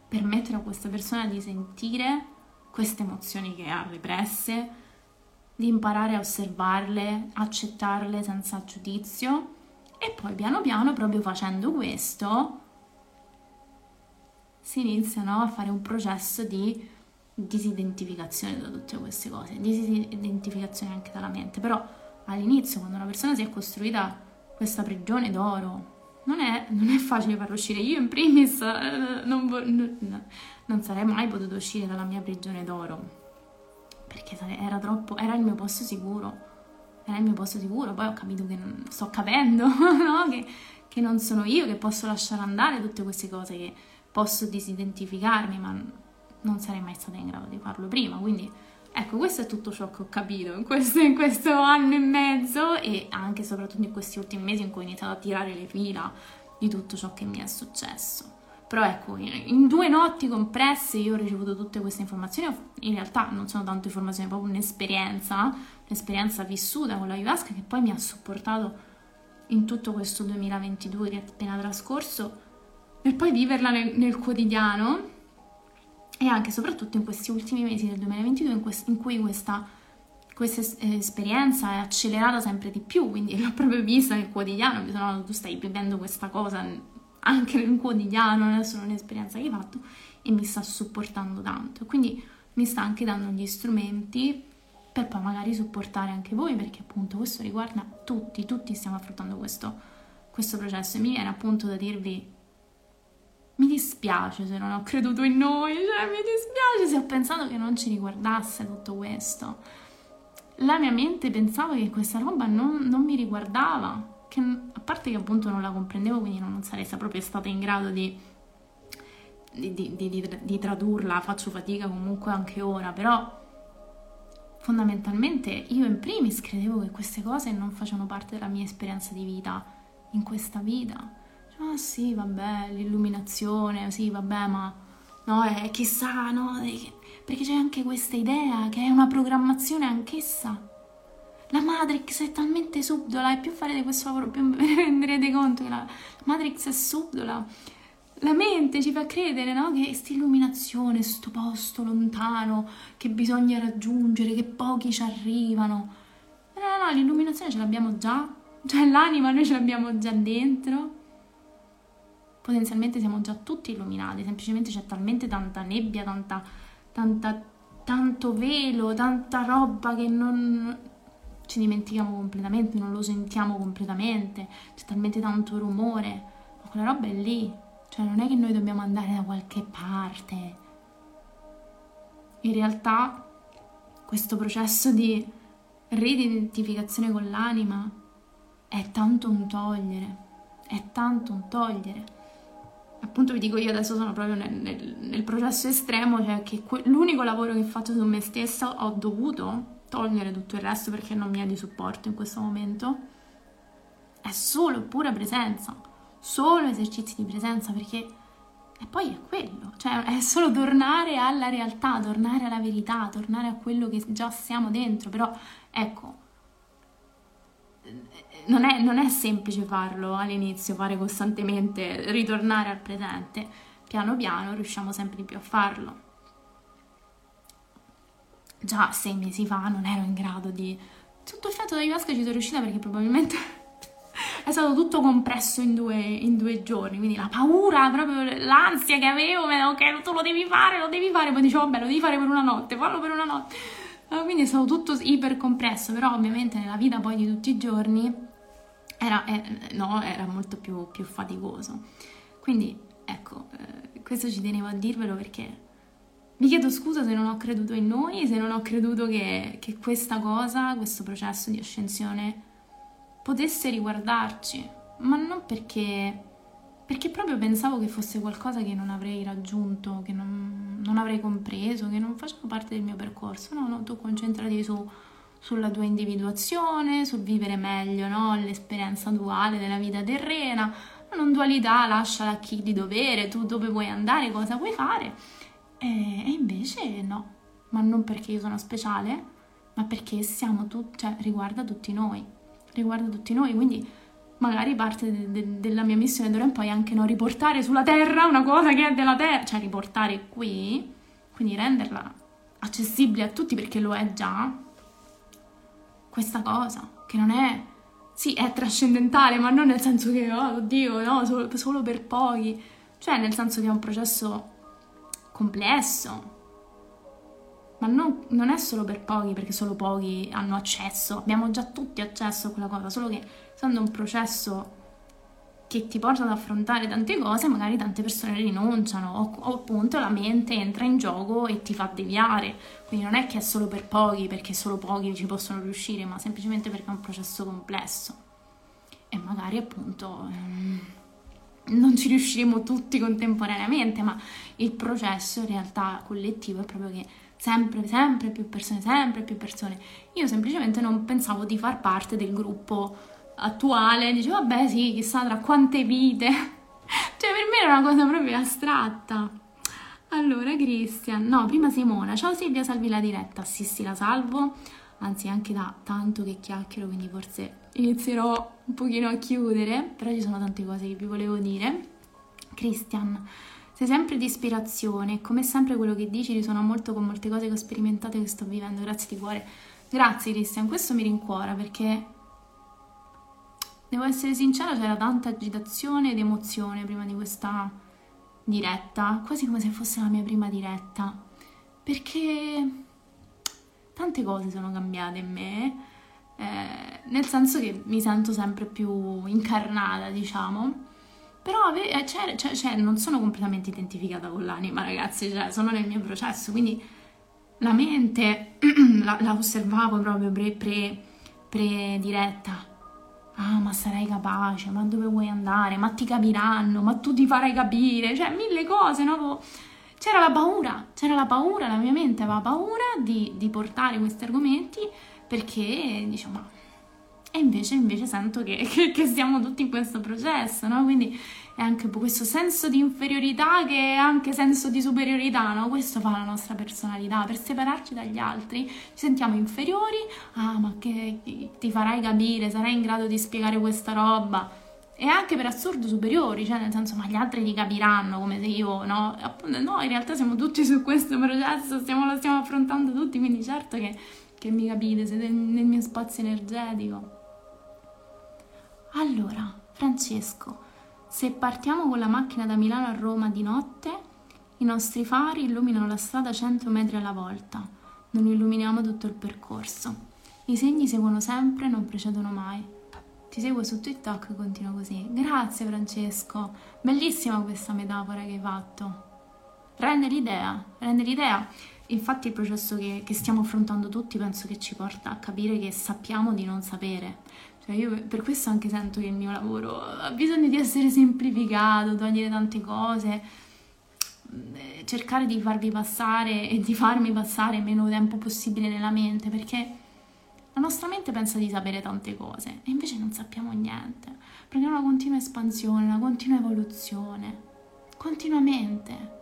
permettere a questa persona di sentire queste emozioni che ha represse, di imparare a osservarle, accettarle senza giudizio e poi piano piano, proprio facendo questo, si inizia no, a fare un processo di disidentificazione da tutte queste cose, disidentificazione anche dalla mente, però all'inizio quando una persona si è costruita questa prigione d'oro non è, non è facile farlo uscire. Io in primis eh, non, non, non sarei mai potuto uscire dalla mia prigione d'oro perché era troppo, era il mio posto sicuro, era il mio posto sicuro, poi ho capito che non, sto capendo, no? che, che, non sono io, che posso lasciare andare tutte queste cose, che posso disidentificarmi, ma non sarei mai stata in grado di farlo prima, quindi ecco, questo è tutto ciò che ho capito in questo, in questo anno e mezzo e anche e soprattutto in questi ultimi mesi in cui ho iniziato a tirare le fila di tutto ciò che mi è successo. Però ecco, in due notti compresse io ho ricevuto tutte queste informazioni, in realtà non sono tanto informazioni, è proprio un'esperienza, un'esperienza vissuta con la ayahuasca che poi mi ha supportato in tutto questo 2022 che è appena trascorso e poi viverla nel, nel quotidiano e anche e soprattutto in questi ultimi mesi del 2022 in, quest, in cui questa, questa esperienza è accelerata sempre di più, quindi l'ho proprio vista nel quotidiano, mi sono tu stai vivendo questa cosa anche nel quotidiano, non è solo un'esperienza che hai fatto e mi sta supportando tanto. Quindi mi sta anche dando gli strumenti per poi magari supportare anche voi, perché appunto questo riguarda tutti, tutti stiamo affrontando questo, questo processo e mi viene appunto da dirvi mi dispiace se non ho creduto in noi, cioè mi dispiace se ho pensato che non ci riguardasse tutto questo. La mia mente pensava che questa roba non, non mi riguardava, che a parte che appunto non la comprendevo, quindi non sarei proprio stata in grado di, di, di, di tradurla, faccio fatica comunque anche ora, però fondamentalmente io in primis credevo che queste cose non facevano parte della mia esperienza di vita in questa vita. Ah sì, vabbè, l'illuminazione, sì, vabbè, ma no, è chissà, no, perché c'è anche questa idea che è una programmazione anch'essa la Matrix è talmente subdola e più farete questo lavoro più vi renderete conto che la Matrix è subdola. La mente ci fa credere no? che questa illuminazione, questo posto lontano che bisogna raggiungere, che pochi ci arrivano. No, no, no, l'illuminazione ce l'abbiamo già, cioè l'anima noi ce l'abbiamo già dentro. Potenzialmente siamo già tutti illuminati, semplicemente c'è talmente tanta nebbia, tanta, tanta, tanto velo, tanta roba che non, ci dimentichiamo completamente, non lo sentiamo completamente, c'è talmente tanto rumore, ma quella roba è lì, cioè non è che noi dobbiamo andare da qualche parte. In realtà questo processo di ridentificazione con l'anima è tanto un togliere, è tanto un togliere. Appunto vi dico io adesso sono proprio nel, nel, nel processo estremo, cioè che que- l'unico lavoro che faccio su me stessa ho dovuto togliere tutto il resto perché non mi è di supporto in questo momento, è solo pura presenza, solo esercizi di presenza perché e poi è quello, cioè è solo tornare alla realtà, tornare alla verità, tornare a quello che già siamo dentro, però ecco, non è, non è semplice farlo all'inizio, fare costantemente, ritornare al presente, piano piano riusciamo sempre di più a farlo. Già sei mesi fa non ero in grado di... Sotto effetto di ayahuasca ci sono riuscita perché probabilmente è stato tutto compresso in due, in due, giorni, quindi la paura, proprio l'ansia che avevo, ok, tu lo devi fare, lo devi fare, poi dicevo, vabbè, lo devi fare per una notte, fallo per una notte. Quindi è stato tutto iper compresso, però ovviamente nella vita poi di tutti i giorni era, eh, no, era molto più, più, faticoso. Quindi, ecco, eh, questo ci tenevo a dirvelo perché mi chiedo scusa se non ho creduto in noi, se non ho creduto che, che questa cosa, questo processo di ascensione potesse riguardarci, ma non perché, perché proprio pensavo che fosse qualcosa che non avrei raggiunto, che non, non avrei compreso, che non faceva parte del mio percorso. No, no, tu concentrati su, sulla tua individuazione, sul vivere meglio no? l'esperienza duale della vita terrena, la non dualità lasciala a chi di dovere, tu dove vuoi andare, cosa vuoi fare. E, e invece no, ma non perché io sono speciale, ma perché siamo tutti, cioè riguarda tutti noi, riguarda tutti noi, quindi magari parte de- de- della mia missione d'ora in poi anche non riportare sulla terra una cosa che è della terra, cioè riportare qui, quindi renderla accessibile a tutti perché lo è già, questa cosa, che non è, sì, è trascendentale, ma non nel senso che, oh, oddio, no, solo, solo per pochi, cioè nel senso che è un processo complesso. Ma non, non, è solo per pochi, perché solo pochi hanno accesso, abbiamo già tutti accesso a quella cosa, solo che essendo un processo che ti porta ad affrontare tante cose, magari tante persone rinunciano o, o, appunto la mente entra in gioco e ti fa deviare. Quindi non è che è solo per pochi, perché solo pochi ci possono riuscire, ma semplicemente perché è un processo complesso. E magari appunto ehm, non ci riusciremo tutti contemporaneamente, ma il processo in realtà collettivo è proprio che sempre, sempre più persone, sempre più persone. Io semplicemente non pensavo di far parte del gruppo attuale, dicevo vabbè sì, chissà tra quante vite. cioè per me era una cosa proprio astratta. Allora Cristian, no, prima Simona, ciao Silvia, salvi la diretta, sì sì la salvo, anzi anche da tanto che chiacchiero, quindi forse inizierò un pochino a chiudere, però ci sono tante cose che vi volevo dire. Cristian, sei sempre di ispirazione come sempre quello che dici risuona molto con molte cose che ho sperimentato e che sto vivendo, grazie di cuore. Grazie Cristian, questo mi rincuora perché Devo essere sincera, c'era tanta agitazione ed emozione prima di questa diretta, quasi come se fosse la mia prima diretta, perché tante cose sono cambiate in me, eh, nel senso che mi sento sempre più incarnata, diciamo. Però eh, cioè, cioè, cioè, non sono completamente identificata con l'anima, ragazzi, cioè, sono nel mio processo, quindi la mente la, la osservavo proprio pre, pre, pre diretta ah ma sarai capace, ma dove vuoi andare, ma ti capiranno, ma tu ti farai capire, cioè mille cose, no? C'era la paura, c'era la paura, la mia mente aveva paura di, di portare questi argomenti perché diciamo, ma... E invece, invece sento che, che, che siamo tutti in questo processo, no? Quindi è anche questo senso di inferiorità che è anche senso di superiorità, no? Questo fa la nostra personalità, per separarci dagli altri ci sentiamo inferiori, ah ma che ti farai capire, sarai in grado di spiegare questa roba e anche per assurdo superiori, cioè nel senso ma gli altri ti capiranno come se io, no? No, in realtà siamo tutti su questo processo, stiamo, lo stiamo affrontando tutti, quindi certo che, che mi capite, siete nel mio spazio energetico. Allora, Francesco, se partiamo con la macchina da Milano a Roma di notte, i nostri fari illuminano la strada 100 metri alla volta. Non illuminiamo tutto il percorso. I segni seguono sempre, non precedono mai. Ti seguo su TikTok, continua così. Grazie Francesco, bellissima questa metafora che hai fatto. Rende l'idea, rende l'idea. Infatti il processo che, che stiamo affrontando tutti penso che ci porta a capire che sappiamo di non sapere cioè io per questo anche sento che il mio lavoro ha bisogno di essere semplificato, togliere tante cose, eh, cercare di farvi passare e di farmi passare meno tempo possibile nella mente, perché la nostra mente pensa di sapere tante cose e invece non sappiamo niente, perché è una continua espansione, una continua evoluzione, continuamente.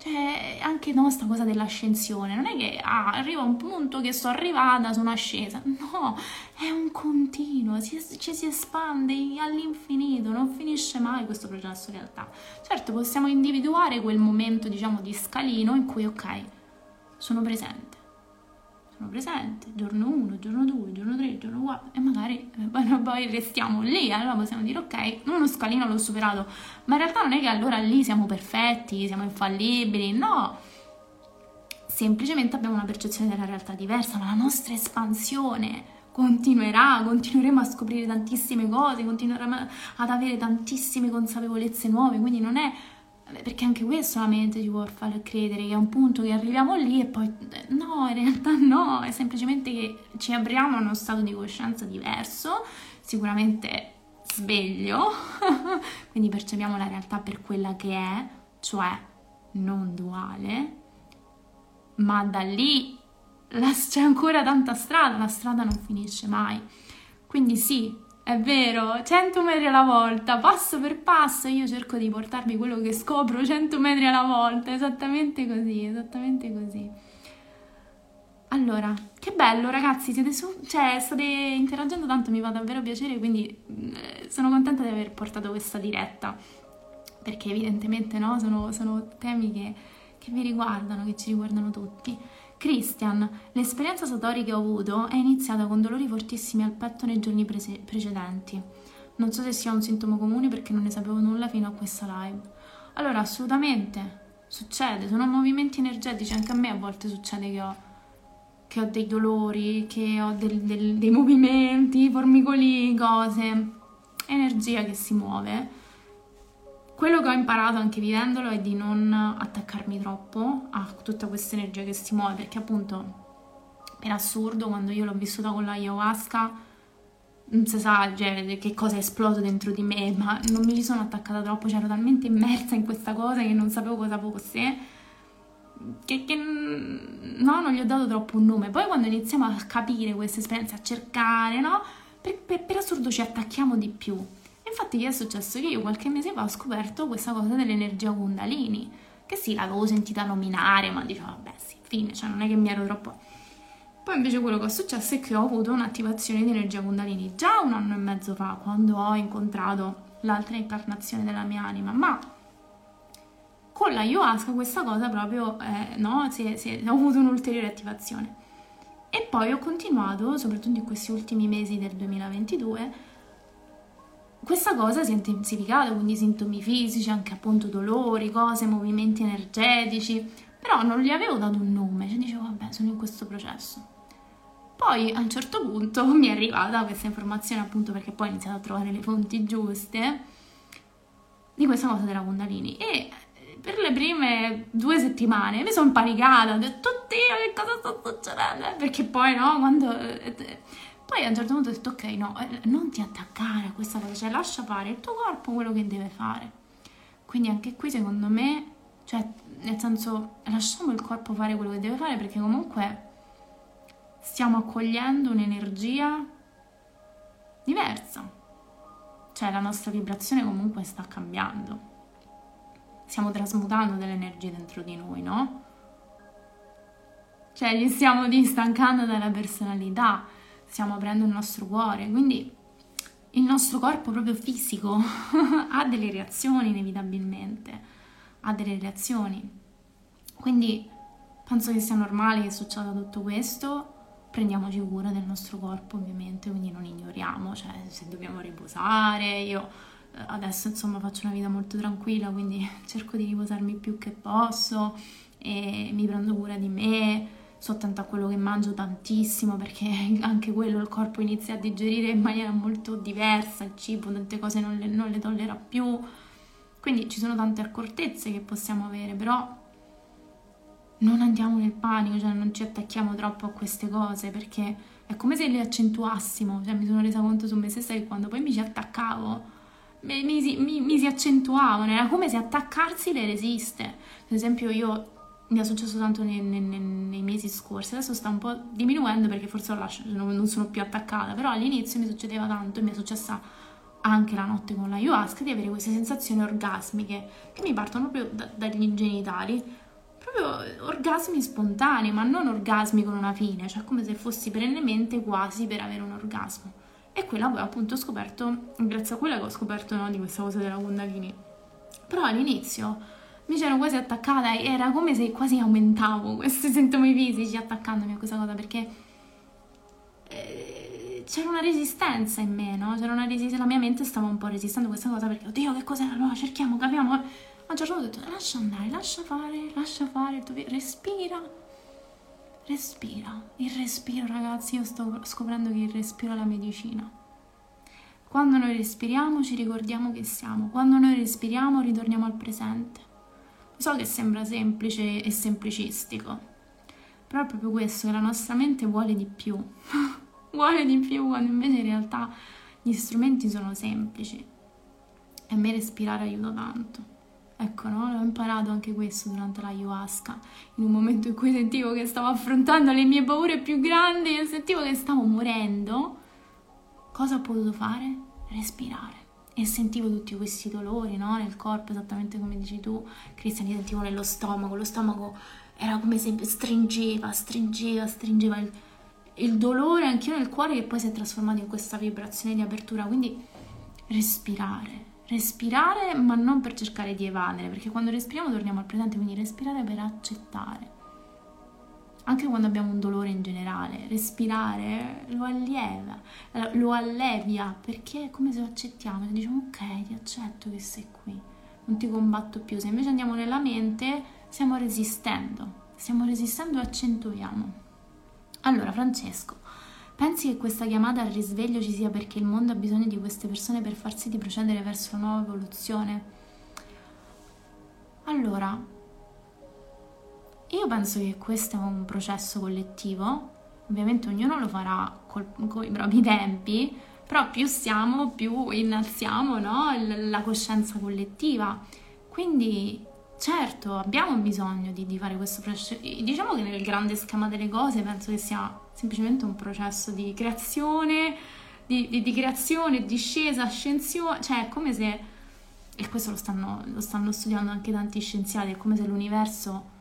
Cioè, anche no, sta cosa dell'ascensione, non è che ah, arriva un punto che sto arrivata, sono ascesa, no, è un continuo, ci, ci si espande all'infinito, non finisce mai questo processo in realtà. Certo, possiamo individuare quel momento, diciamo, di scalino in cui, ok, sono presente, sono presente, giorno 1, giorno 2, giorno 3, giorno 4 e magari eh, poi restiamo lì, allora possiamo dire ok, uno scalino l'ho superato, ma in realtà non è che allora lì siamo perfetti, siamo infallibili, no, semplicemente abbiamo una percezione della realtà diversa, ma la nostra espansione continuerà, continueremo a scoprire tantissime cose, continueremo ad avere tantissime consapevolezze nuove, quindi non è perché anche questo la mente ci può far credere che è un punto che arriviamo lì e poi no, in realtà no, è semplicemente che ci apriamo a uno stato di coscienza diverso, sicuramente sveglio, quindi percepiamo la realtà per quella che è, cioè non duale, ma da lì la, c'è ancora tanta strada, la strada non finisce mai. Quindi sì, è vero, 100 metri alla volta, passo per passo, io cerco di portarvi quello che scopro 100 metri alla volta, esattamente così, esattamente così. Allora, che bello ragazzi, siete su, cioè state interagendo tanto, mi fa davvero piacere, quindi eh, sono contenta di aver portato questa diretta, perché evidentemente no, sono, sono temi che, che vi riguardano, che ci riguardano tutti. Christian, l'esperienza Satori che ho avuto è iniziata con dolori fortissimi al petto nei giorni prese- precedenti. Non so se sia un sintomo comune perché non ne sapevo nulla fino a questa live. Allora, assolutamente, succede, sono movimenti energetici, anche a me a volte succede che ho, che ho dei dolori, che ho del, del, dei movimenti, formicoli, cose. energia che si muove. Quello che ho imparato anche vivendolo è di non attaccarmi troppo a tutta questa energia che si muove, perché appunto per assurdo quando io l'ho vissuta con l'ayahuasca non si sa cioè, che cosa è esploso dentro di me, ma non mi ci sono attaccata troppo, cioè ero talmente immersa in questa cosa che non sapevo cosa fosse, che, che no, non gli ho dato troppo un nome. Poi quando iniziamo a capire queste esperienze, a cercare, no, per, per, per assurdo ci attacchiamo di più. Infatti che è successo? Che io qualche mese fa ho scoperto questa cosa dell'energia Kundalini, che sì, l'avevo sentita nominare, ma dicevo, vabbè sì, fine, cioè non è che mi ero troppo poi invece quello che è successo è che ho avuto un'attivazione di energia Kundalini già un anno e mezzo fa, quando ho incontrato l'altra incarnazione della mia anima, ma con la ayahuasca questa cosa proprio, eh, no, si è, si è, ho avuto un'ulteriore attivazione. E poi ho continuato, soprattutto in questi ultimi mesi del 2022, questa cosa si è intensificata, quindi sintomi fisici, anche appunto dolori, cose, movimenti energetici, però non gli avevo dato un nome, cioè dicevo vabbè sono in questo processo. Poi a un certo punto mi è arrivata questa informazione, appunto perché poi ho iniziato a trovare le fonti giuste, di questa cosa della Kundalini. E per le prime due settimane mi sono panicata, ho detto, oddio, che cosa sta succedendo? Perché poi, no, quando... Poi a un certo punto ho detto, ok, no, eh, non ti attaccare a questa cosa, cioè lascia fare il tuo corpo quello che deve fare. Quindi anche qui, secondo me, cioè, nel senso, lasciamo il corpo fare quello che deve fare perché comunque stiamo accogliendo un'energia diversa. Cioè la nostra vibrazione comunque sta cambiando. Stiamo trasmutando delle energie dentro di noi, no? Cioè gli stiamo distancando dalla personalità, stiamo aprendo il nostro cuore, quindi il nostro corpo proprio fisico ha delle reazioni inevitabilmente, ha delle reazioni. Quindi penso che sia normale che succeda tutto questo prendiamoci cura del nostro corpo ovviamente, quindi non ignoriamo, cioè se dobbiamo riposare, io eh, adesso insomma faccio una vita molto tranquilla, quindi cerco di riposarmi più che posso e mi prendo cura di me, sto attenta a quello che mangio tantissimo perché anche quello il corpo inizia a digerire in maniera molto diversa il cibo, tante cose non le, non le tollera più, quindi ci sono tante accortezze che possiamo avere, però non andiamo nel panico, cioè non ci attacchiamo troppo a queste cose perché è come se le accentuassimo, cioè mi sono resa conto su me stessa che quando poi mi ci attaccavo mi, mi, mi, mi si accentuavano, era come se attaccarsi le resiste. Ad esempio io mi è successo tanto nei, nei, nei, mesi scorsi, adesso sta un po' diminuendo perché forse lascio, non, sono più attaccata, però all'inizio mi succedeva tanto e mi è successa anche la notte con la ayahuasca di avere queste sensazioni orgasmiche che mi partono proprio da, dagli genitali proprio orgasmi spontanei, ma non orgasmi con una fine, cioè come se fossi perennemente quasi per avere un orgasmo. E quella poi appunto ho scoperto, grazie a quella che ho scoperto no, di questa cosa della Kundalini. Però all'inizio mi c'ero quasi attaccata e era come se quasi aumentavo questi sintomi fisici attaccandomi a questa cosa perché eh, c'era una resistenza in me, no? C'era una resistenza, la mia mente stava un po' resistendo a questa cosa perché, oddio, che cos'è? Allora cerchiamo, capiamo a un certo punto ho detto lascia andare, lascia fare, lascia fare, respira, respira. Il respiro ragazzi, io sto scoprendo che il respiro è la medicina. Quando noi respiriamo ci ricordiamo che siamo, quando noi respiriamo ritorniamo al presente. So che sembra semplice e semplicistico, però è proprio questo, che la nostra mente vuole di più, vuole di più quando invece in realtà gli strumenti sono semplici e a me respirare aiuta tanto. Ecco, no? Ho imparato anche questo durante la ayahuasca, in un momento in cui sentivo che stavo affrontando le mie paure più grandi e sentivo che stavo morendo. Cosa ho potuto fare? Respirare. E sentivo tutti questi dolori, no? Nel corpo, esattamente come dici tu, Cristian, li sentivo nello stomaco. Lo stomaco era come se stringeva, stringeva, stringeva il, il dolore anche nel cuore che poi si è trasformato in questa vibrazione di apertura. Quindi respirare respirare ma non per cercare di evadere, perché quando respiriamo torniamo al presente, quindi respirare per accettare. Anche quando abbiamo un dolore in generale, respirare lo allieva, lo allevia, perché è come se lo accettiamo, se diciamo ok, ti accetto che sei qui, non ti combatto più. Se invece andiamo nella mente, stiamo resistendo, stiamo resistendo e accentuiamo. Allora, Francesco, Pensi che questa chiamata al risveglio ci sia perché il mondo ha bisogno di queste persone per far sì di procedere verso una nuova evoluzione? Allora, io penso che questo è un processo collettivo, ovviamente ognuno lo farà col, con i propri tempi, però più siamo, più innalziamo no? la coscienza collettiva. Quindi certo abbiamo bisogno di, di, fare questo processo. Diciamo che nel grande schema delle cose penso che sia semplicemente un processo di creazione, di, di, di creazione, discesa, ascensione, cioè è come se, e questo lo stanno, lo stanno studiando anche tanti scienziati, è come se l'universo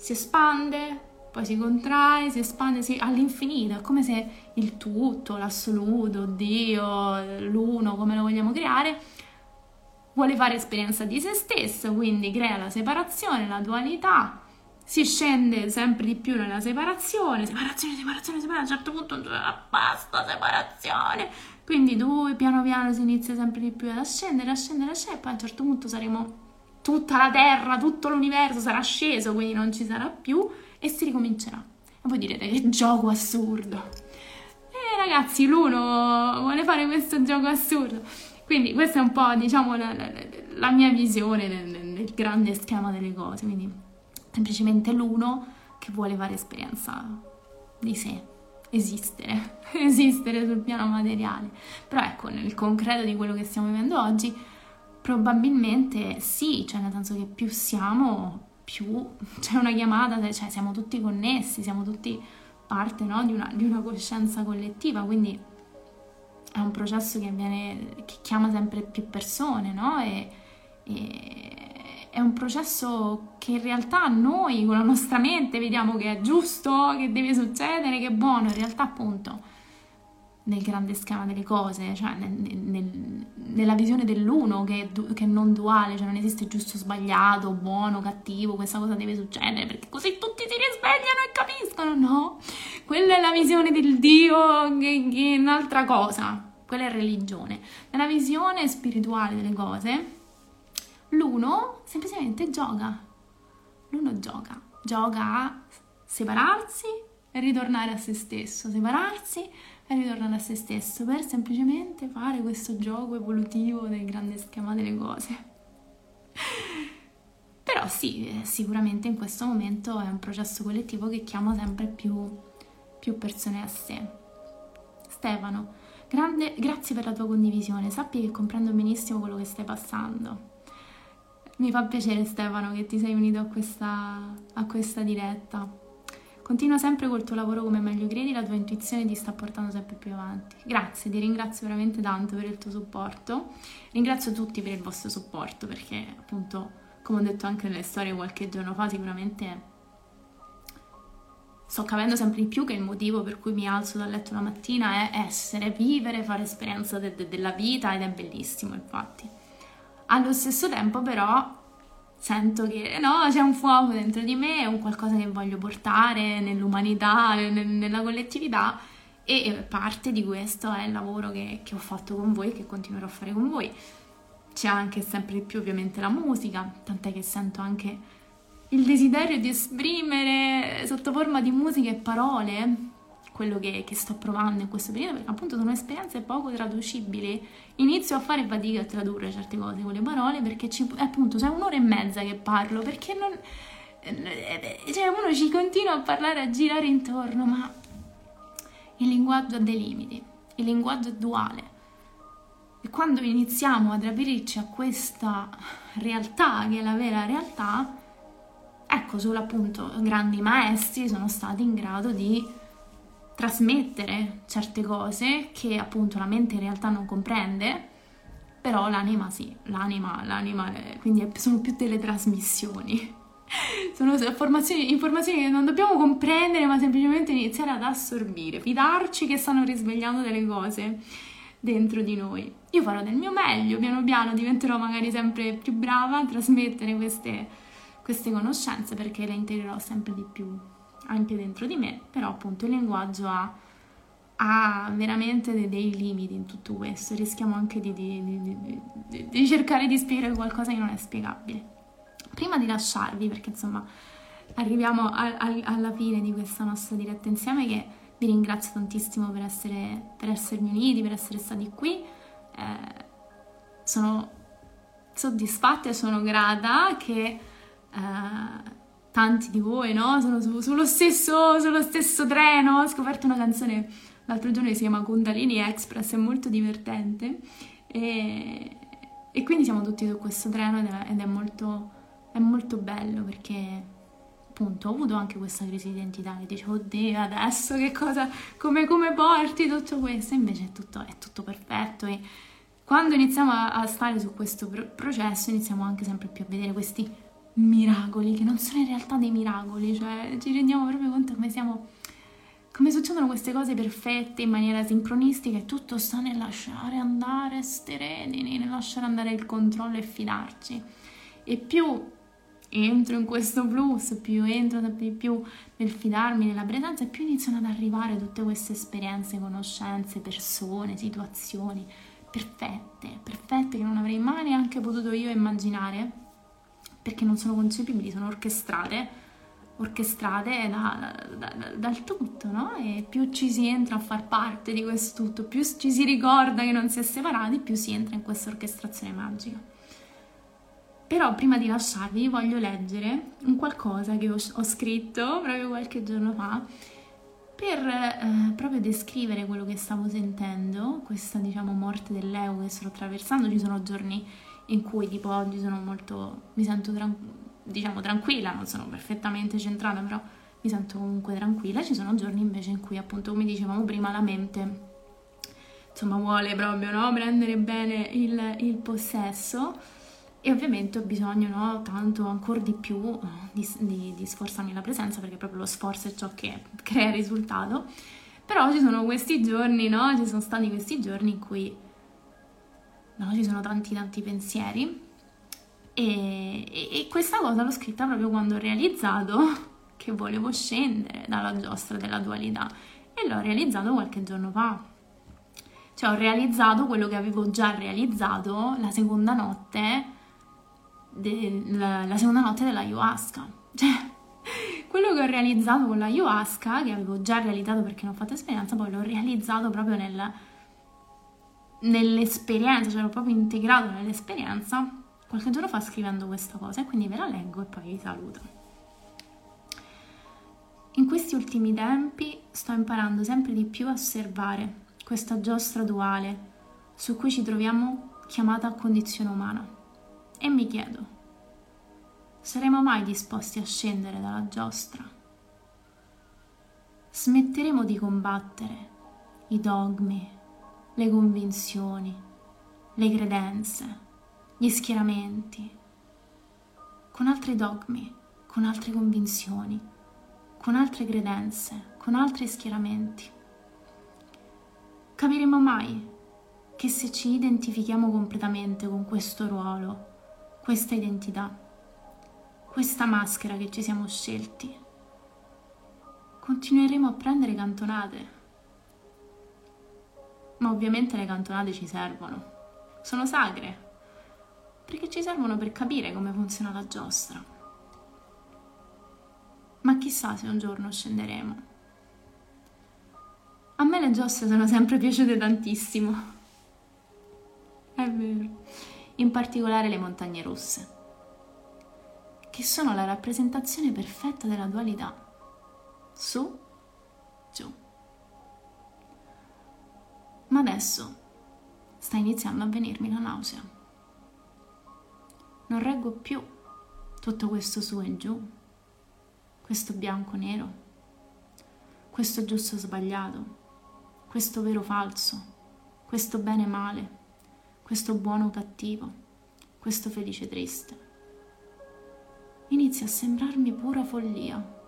si espande, poi si contrae, si espande si, all'infinito, è come se il tutto, l'assoluto, Dio, l'uno, come lo vogliamo creare, vuole fare esperienza di se stesso, quindi crea la separazione, la dualità, si scende sempre di più nella separazione, separazione, separazione, separazione, a un certo punto basta separazione, quindi due piano piano si inizia sempre di più ad ascendere, ascendere, ascendere, poi a un certo punto saremo tutta la Terra, tutto l'universo sarà sceso, quindi non ci sarà più e si ricomincerà. E voi direte che gioco assurdo. Eh ragazzi, l'uno vuole fare questo gioco assurdo. Quindi questa è un po', diciamo, la, la, la mia visione nel, nel grande schema delle cose. Quindi semplicemente l'uno che vuole fare esperienza di sé, esistere, esistere sul piano materiale. Però ecco, nel concreto di quello che stiamo vivendo oggi, probabilmente sì, cioè nel senso che più siamo, più c'è una chiamata, cioè siamo tutti connessi, siamo tutti parte no, di, una, di, una, coscienza collettiva, quindi è un processo che, avviene, che chiama sempre più persone, no? E, e è un processo che in realtà noi con la nostra mente vediamo che è giusto, che deve succedere, che è buono, in realtà appunto nel grande schema delle cose, cioè nel, nel, nella visione dell'uno che è, du- che è, non duale, cioè non esiste giusto, sbagliato, buono, cattivo, questa cosa deve succedere perché così tutti si risvegliano e capiscono, no? Quella è la visione del Dio che, che è un'altra cosa, quella è religione. Nella visione spirituale delle cose L'uno semplicemente gioca. L'uno gioca. Gioca a separarsi e ritornare a se stesso, separarsi e ritornare a se stesso per semplicemente fare questo gioco evolutivo del grande schema delle cose. Però sì, sicuramente in questo momento è un processo collettivo che chiama sempre più, più persone a sé. Stefano, grande, grazie per la tua condivisione, sappi che comprendo benissimo quello che stai passando. Mi fa piacere Stefano che ti sei unito a questa, a questa diretta. Continua sempre col tuo lavoro come meglio credi, la tua intuizione ti sta portando sempre più avanti. Grazie, ti ringrazio veramente tanto per il tuo supporto. Ringrazio tutti per il vostro supporto perché appunto, come ho detto anche nelle storie qualche giorno fa, sicuramente sto capendo sempre di più che il motivo per cui mi alzo dal letto la mattina è essere, vivere, fare esperienza de- de- della vita ed è bellissimo infatti. Allo stesso tempo però sento che no, c'è un fuoco dentro di me, è un qualcosa che voglio portare nell'umanità, nel, nella collettività e parte di questo è il lavoro che, che ho fatto con voi e che continuerò a fare con voi. C'è anche sempre di più ovviamente la musica, tant'è che sento anche il desiderio di esprimere sotto forma di musica e parole quello che, che, sto provando in questo periodo, perché appunto sono esperienze poco traducibili. Inizio a fare fatica a tradurre certe cose con le parole perché ci, appunto c'è un'ora e mezza che parlo, perché non... Eh, cioè uno ci continua a parlare, a girare intorno, ma il linguaggio ha dei limiti, il linguaggio è duale. E quando iniziamo ad aprirci a questa realtà, che è la vera realtà, ecco, solo appunto grandi maestri sono stati in grado di trasmettere certe cose che appunto la mente in realtà non comprende, però l'anima sì, l'anima, l'anima, quindi sono più delle trasmissioni. Sono informazioni, informazioni che non dobbiamo comprendere, ma semplicemente iniziare ad assorbire, fidarci che stanno risvegliando delle cose dentro di noi. Io farò del mio meglio, piano piano diventerò magari sempre più brava a trasmettere queste, queste conoscenze perché le integrerò sempre di più anche dentro di me, però appunto il linguaggio ha, ha veramente dei, dei, limiti in tutto questo, rischiamo anche di, di, di, di, cercare di spiegare qualcosa che non è spiegabile. Prima di lasciarvi, perché insomma arriviamo al, al, alla fine di questa nostra diretta insieme che vi ringrazio tantissimo per, essere, per essermi uniti, per essere stati qui. Eh, sono soddisfatta e sono grata che eh, tanti di voi no? sono su, sullo, stesso, sullo stesso treno. Ho scoperto una canzone l'altro giorno che si chiama Kundalini Express, è molto divertente. E, e quindi siamo tutti su questo treno ed è, ed è, molto, è molto bello perché appunto ho avuto anche questa crisi di identità che dicevo oddio adesso che cosa come, come porti tutto questo invece è tutto, è tutto perfetto e quando iniziamo a, a stare su questo pro- processo iniziamo anche sempre più a vedere questi miracoli che non sono in realtà dei miracoli cioè ci rendiamo proprio conto come siamo come succedono queste cose perfette in maniera sincronistica e tutto sta nel lasciare andare sereni, nel lasciare andare il controllo e fidarci. E più entro in questo flusso, più entro di più nel fidarmi nella presenza, più iniziano ad arrivare tutte queste esperienze, conoscenze, persone, situazioni perfette, perfette che non avrei mai neanche potuto io immaginare, perché non sono concepibili, sono orchestrate orchestrate da, da, da, dal tutto, no? E più ci si entra a far parte di questo tutto, più ci si ricorda che non si è separati, più si entra in questa orchestrazione magica. Però prima di lasciarvi voglio leggere un qualcosa che ho, ho scritto proprio qualche giorno fa per eh, proprio descrivere quello che stavo sentendo, questa diciamo morte dell'ego che sto attraversando. Ci sono giorni in cui tipo oggi sono molto, mi sento tranquilla diciamo tranquilla, non sono perfettamente centrata, però mi sento comunque tranquilla. Ci sono giorni invece in cui, appunto, come dicevamo prima, la mente insomma vuole proprio no? prendere bene il, il, possesso e ovviamente ho bisogno no? tanto ancora di più di, di, di sforzarmi la presenza perché proprio lo sforzo è ciò che crea il risultato. Però ci sono questi giorni, no? Ci sono stati questi giorni in cui no, ci sono tanti tanti pensieri e, e, questa cosa l'ho scritta proprio quando ho realizzato che volevo scendere dalla giostra della dualità e l'ho realizzato qualche giorno fa. Cioè ho realizzato quello che avevo già realizzato la seconda notte, de, la, la seconda notte dell'ayahuasca. Cioè, quello che ho realizzato con l'ayahuasca, che avevo già realizzato perché non ho fatto esperienza, poi l'ho realizzato proprio nel, nell'esperienza, cioè proprio integrato nell'esperienza qualche giorno fa scrivendo questa cosa e quindi ve la leggo e poi vi saluto. In questi ultimi tempi sto imparando sempre di più a osservare questa giostra duale su cui ci troviamo chiamata a condizione umana e mi chiedo, saremo mai disposti a scendere dalla giostra? Smetteremo di combattere i dogmi, le convinzioni, le credenze gli schieramenti, con altri dogmi, con altre convinzioni, con altre credenze, con altri schieramenti. Capiremo mai che se ci identifichiamo completamente con questo ruolo, questa identità, questa maschera che ci siamo scelti, continueremo a prendere cantonate. Ma ovviamente le cantonate ci servono, sono sacre, perché ci servono per capire come funziona la giostra. Ma chissà se un giorno scenderemo. A me le giostre sono sempre piaciute tantissimo. È vero. In particolare le montagne russe, che sono la rappresentazione perfetta della dualità. Su, giù. Ma adesso sta iniziando a venirmi la nausea non reggo più tutto questo su e giù, questo bianco nero, questo giusto sbagliato, questo vero falso, questo bene male, questo buono cattivo, questo felice triste. Inizia a sembrarmi pura follia.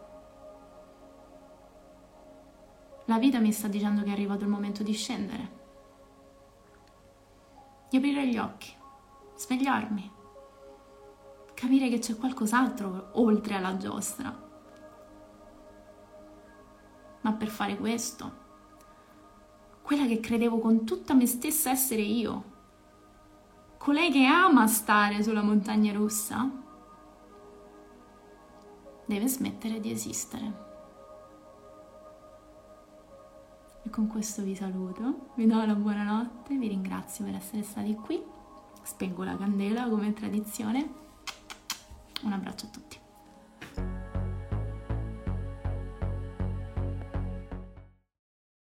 La vita mi sta dicendo che è arrivato il momento di scendere, di aprire gli occhi, svegliarmi capire che c'è qualcos'altro oltre alla giostra. Ma per fare questo, quella che credevo con tutta me stessa essere io, colei che ama stare sulla montagna russa, deve smettere di esistere. E con questo vi saluto, vi do la buonanotte, vi ringrazio per essere stati qui, spengo la candela come tradizione. Un abbraccio a tutti.